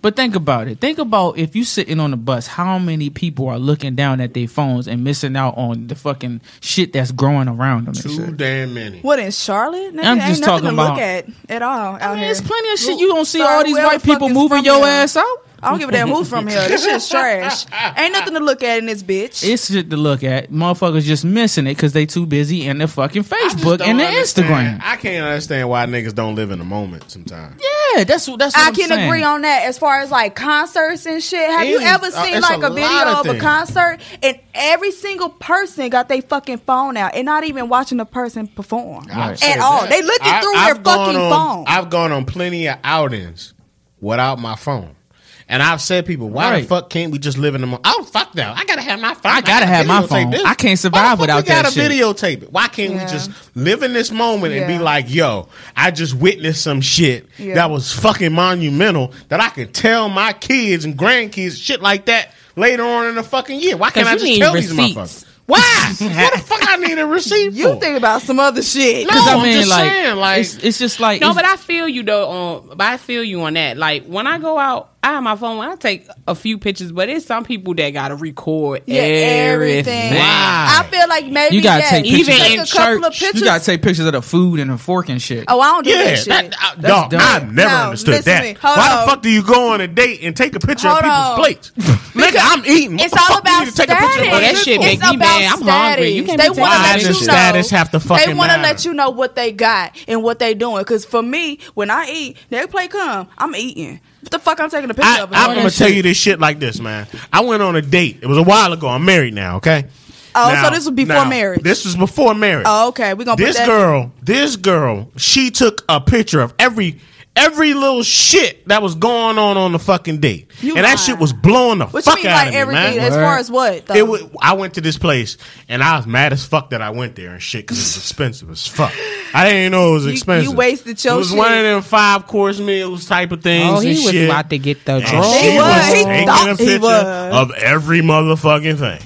But think about it. Think about if you sitting on the bus, how many people are looking down at their phones and missing out on the fucking shit that's growing around them. and Too damn many. What in Charlotte? Nigga, I'm just nothing talking to about- look at at all out I mean, here. there's plenty of shit you don't see Sorry, all these white the people moving your ass out. I don't give a damn who's from here. This shit's trash. Ain't nothing to look at in this bitch. It's shit to look at. Motherfuckers just missing it because they too busy in their fucking Facebook and their understand. Instagram. I can't understand why niggas don't live in the moment sometimes. Yeah, that's what that's what I I'm can saying. agree on that as far as like concerts and shit. Have you Any- ever uh, seen it's like a a video of of a things. concert and every single person got their fucking phone out and not even watching the person perform I've at all? that. They looking I- through I've their gone fucking on- phone. I've gone on plenty of outings without my phone. And I've said, people, why Right. the fuck can't we just live in the moment? Oh, fuck that. I gotta have my phone. I gotta have my phone. I can't survive why the fuck without we gotta that shit. videotape it. Why can't Yeah. we just live in this moment and be like, yo, I just witnessed some shit Yeah. that was fucking monumental that I can tell my kids and grandkids shit like that later on in the fucking year. Why can't I just need tell these motherfuckers? Why? what the fuck I need a *laughs* receipt you for? think about some other shit. No, Because I I'm just like, saying, like- it's, it's just like No, but I feel you though. On, but I feel you on that. Like when I go out, I have my phone. I take a few pictures, but it's some people that gotta record Yeah, everything. everything. Why? I feel like maybe You gotta yeah, take pictures. Even take in a couple of church, pictures. you gotta take pictures of the food and the fork and shit. oh, I don't do Yeah, that shit. that, I, That's dog, dumb. I've never No, understood that. to me. Hold Why on. the fuck do you go on a date and take a picture Hold of people's on. plates? *laughs* Nigga, I'm eating. What It's the all fuck do you about need to take a picture of status. That shit for? make It's me about mad. I'm hungry. You can't They wanna Why let you know. status have to fucking. They want to matter? let you know what they got and what they doing. Because for me, when I eat, their plate come, I'm eating. What the fuck I'm taking a picture I, of? I'm gonna tell you this shit like this, man. I went on a date. It was a while ago. I'm married now. Okay. Oh, Now- so this was before now, marriage. This was before marriage. Oh, okay. We gonna this put that. girl, this girl, she took a picture of every every little shit that was going on on the fucking date, You and that shit was blowing the What fuck you mean, out like of me, everything? man. As far as what? Though? It was, I went to this place and I was mad as fuck that I went there and shit because it was expensive as fuck. I didn't even know it was You- expensive. you wasted your It was shit. one of them five course meals type of things. Oh, he and was shit. about to get the And draw. she He was, was. He taking thought a he picture was. of every motherfucking thing.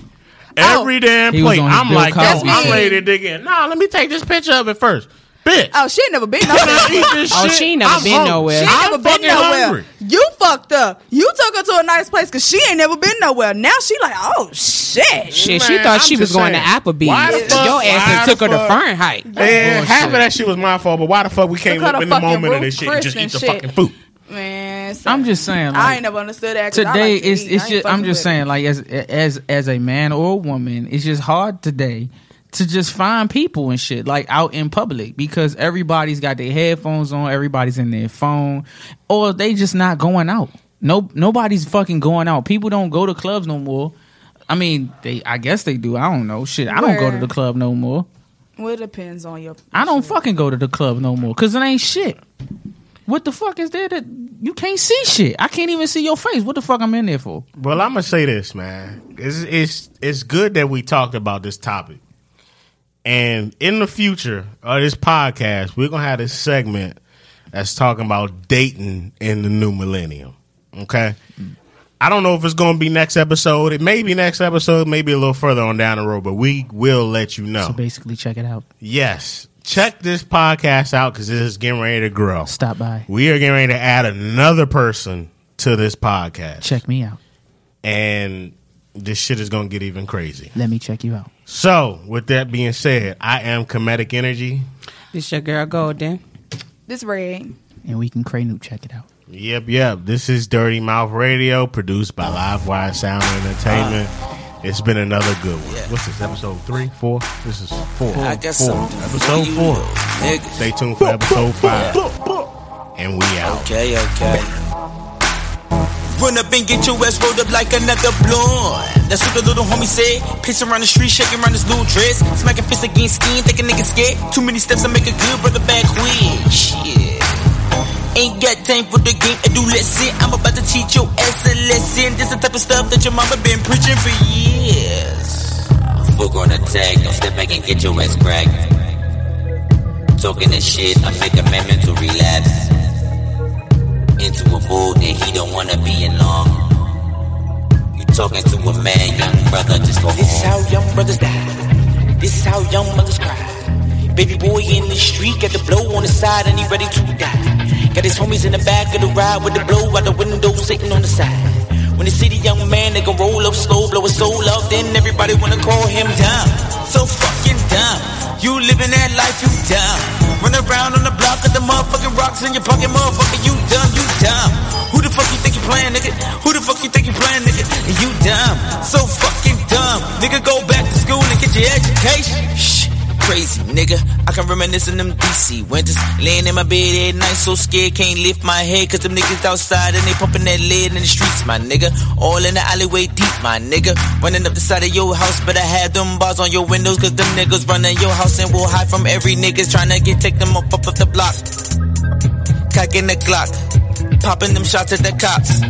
Oh. Every damn He plate. I'm like, yo, Cosby I'm shit. ready to dig in. Nah, let me take this picture of it first. Bitch. Oh, she ain't never been nowhere. Oh, shit. she ain't never I'm been hungry. nowhere. She She ain't I'm never been nowhere. hungry. You fucked up. You took her to a nice place because she ain't never been nowhere. Now she like, oh shit. Shit, she thought I'm she was just going saying. to Applebee's. Why fuck- Your ass done the took her to fuck- Fahrenheit. Man, half of that shit was my fault, but why the fuck we can't live in the moment of this shit and just eat the shit. fucking food? Man, I'm just saying. Like, I ain't never understood that. Today like to it's it's just I'm just saying it. like as as as a man or a woman it's just hard today to just find people and shit like out in public because everybody's got their headphones on everybody's in their phone or they just not going out. No nobody's fucking going out. People don't go to clubs no more. I mean they I guess they do. I don't know. Shit I don't go to the club no more. Well, it depends on your. I don't fucking go to the club no more because it ain't shit. What the fuck is there that you can't see shit? I can't even see your face. What the fuck I'm in there for? Well, I'm gonna say this, man. It's it's it's good that we talked about this topic, and in the future of this podcast, we're gonna have this segment that's talking about dating in the new millennium. Okay. I don't know if it's going to be next episode. It may be next episode, maybe a little further on down the road, but we will let you know. so basically check it out Yes. Check this podcast out because this is getting ready to grow. stop by We are getting ready to add another person to this podcast. check me out And this shit is going to get even crazy. Let me check you out. So, with that being said, I am Comedic Energy. This your girl Golden. This red. And we can Cray Newt check it out. Yep, yep. This is Dirty Mouth Radio, produced by Livewire Sound Entertainment. Ah. It's been another good one. What's this, episode three, four? This is four. I guess four. something Episode you, four. nigga. Stay tuned for episode five. And we out. Okay, okay. Run up and get your ass rolled up like another blunt. That's what the little homie said. Pacing around the street, shaking around his little dress. Smacking fists against skin, thinking niggas scared. Too many steps to make a good brother back quick. Shit. Ain't got time for the game, adolescent. I'm about to teach your ass a lesson. This the type of stuff that your mama been preaching for years. Fuck on attack, don't step back and get your ass cracked. Talking this shit, I make a man mental relapse. Into a mood that he don't wanna be in long. Talking to a man, young brother, just go This is how young brothers die. This is how young mothers cry. Baby boy in the street, got the blow on the side and he ready to die. Got his homies in the back of the ride with the blow out the window sitting on the side. When they see the young man, they gon' roll up slow, blow his soul up, then everybody wanna call him down. So fucking dumb. You living that life, you dumb. Run around on the block with the motherfucking rocks in your pocket, motherfucker, you dumb, you dumb. Who the fuck you think you playing, nigga? Who the fuck you think you playing, nigga? You dumb. So fucking dumb. Nigga, go back to school and get your education. Crazy nigga, I can reminisce in them DC winters. Laying in my bed at night, so scared, can't lift my head. Cause them niggas outside and they pumping that lead in the streets, my nigga. All in the alleyway deep, my nigga. Running up the side of your house, but I have them bars on your windows. Cause them niggas running your house and will hide from every niggas trying to get take them up off of the block. Cocking the Glock, popping them shots at the cops.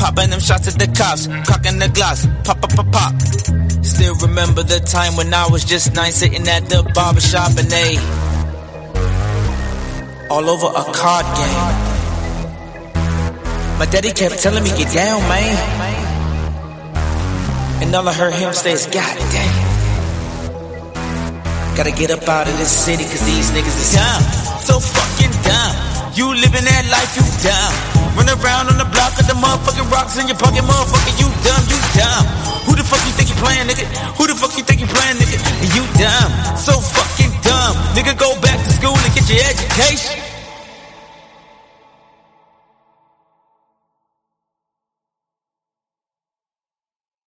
Popping them shots at the cops, cocking the glass, pop, pop, pop, pop. Still remember the time when I was just nine sitting at the barbershop and they all over a card game. My daddy kept telling me, get down, man. And all I heard him say is, God damn. Gotta get up out of this city cause these niggas is dumb. So fucking dumb. You living that life, you dumb. Run around on the block with the motherfucking rocks in your pocket, motherfucker, you dumb, you dumb. Who the fuck you think you playing, nigga? Who the fuck you think you playing, nigga? You dumb. So fucking dumb. Nigga, go back to school and get your education.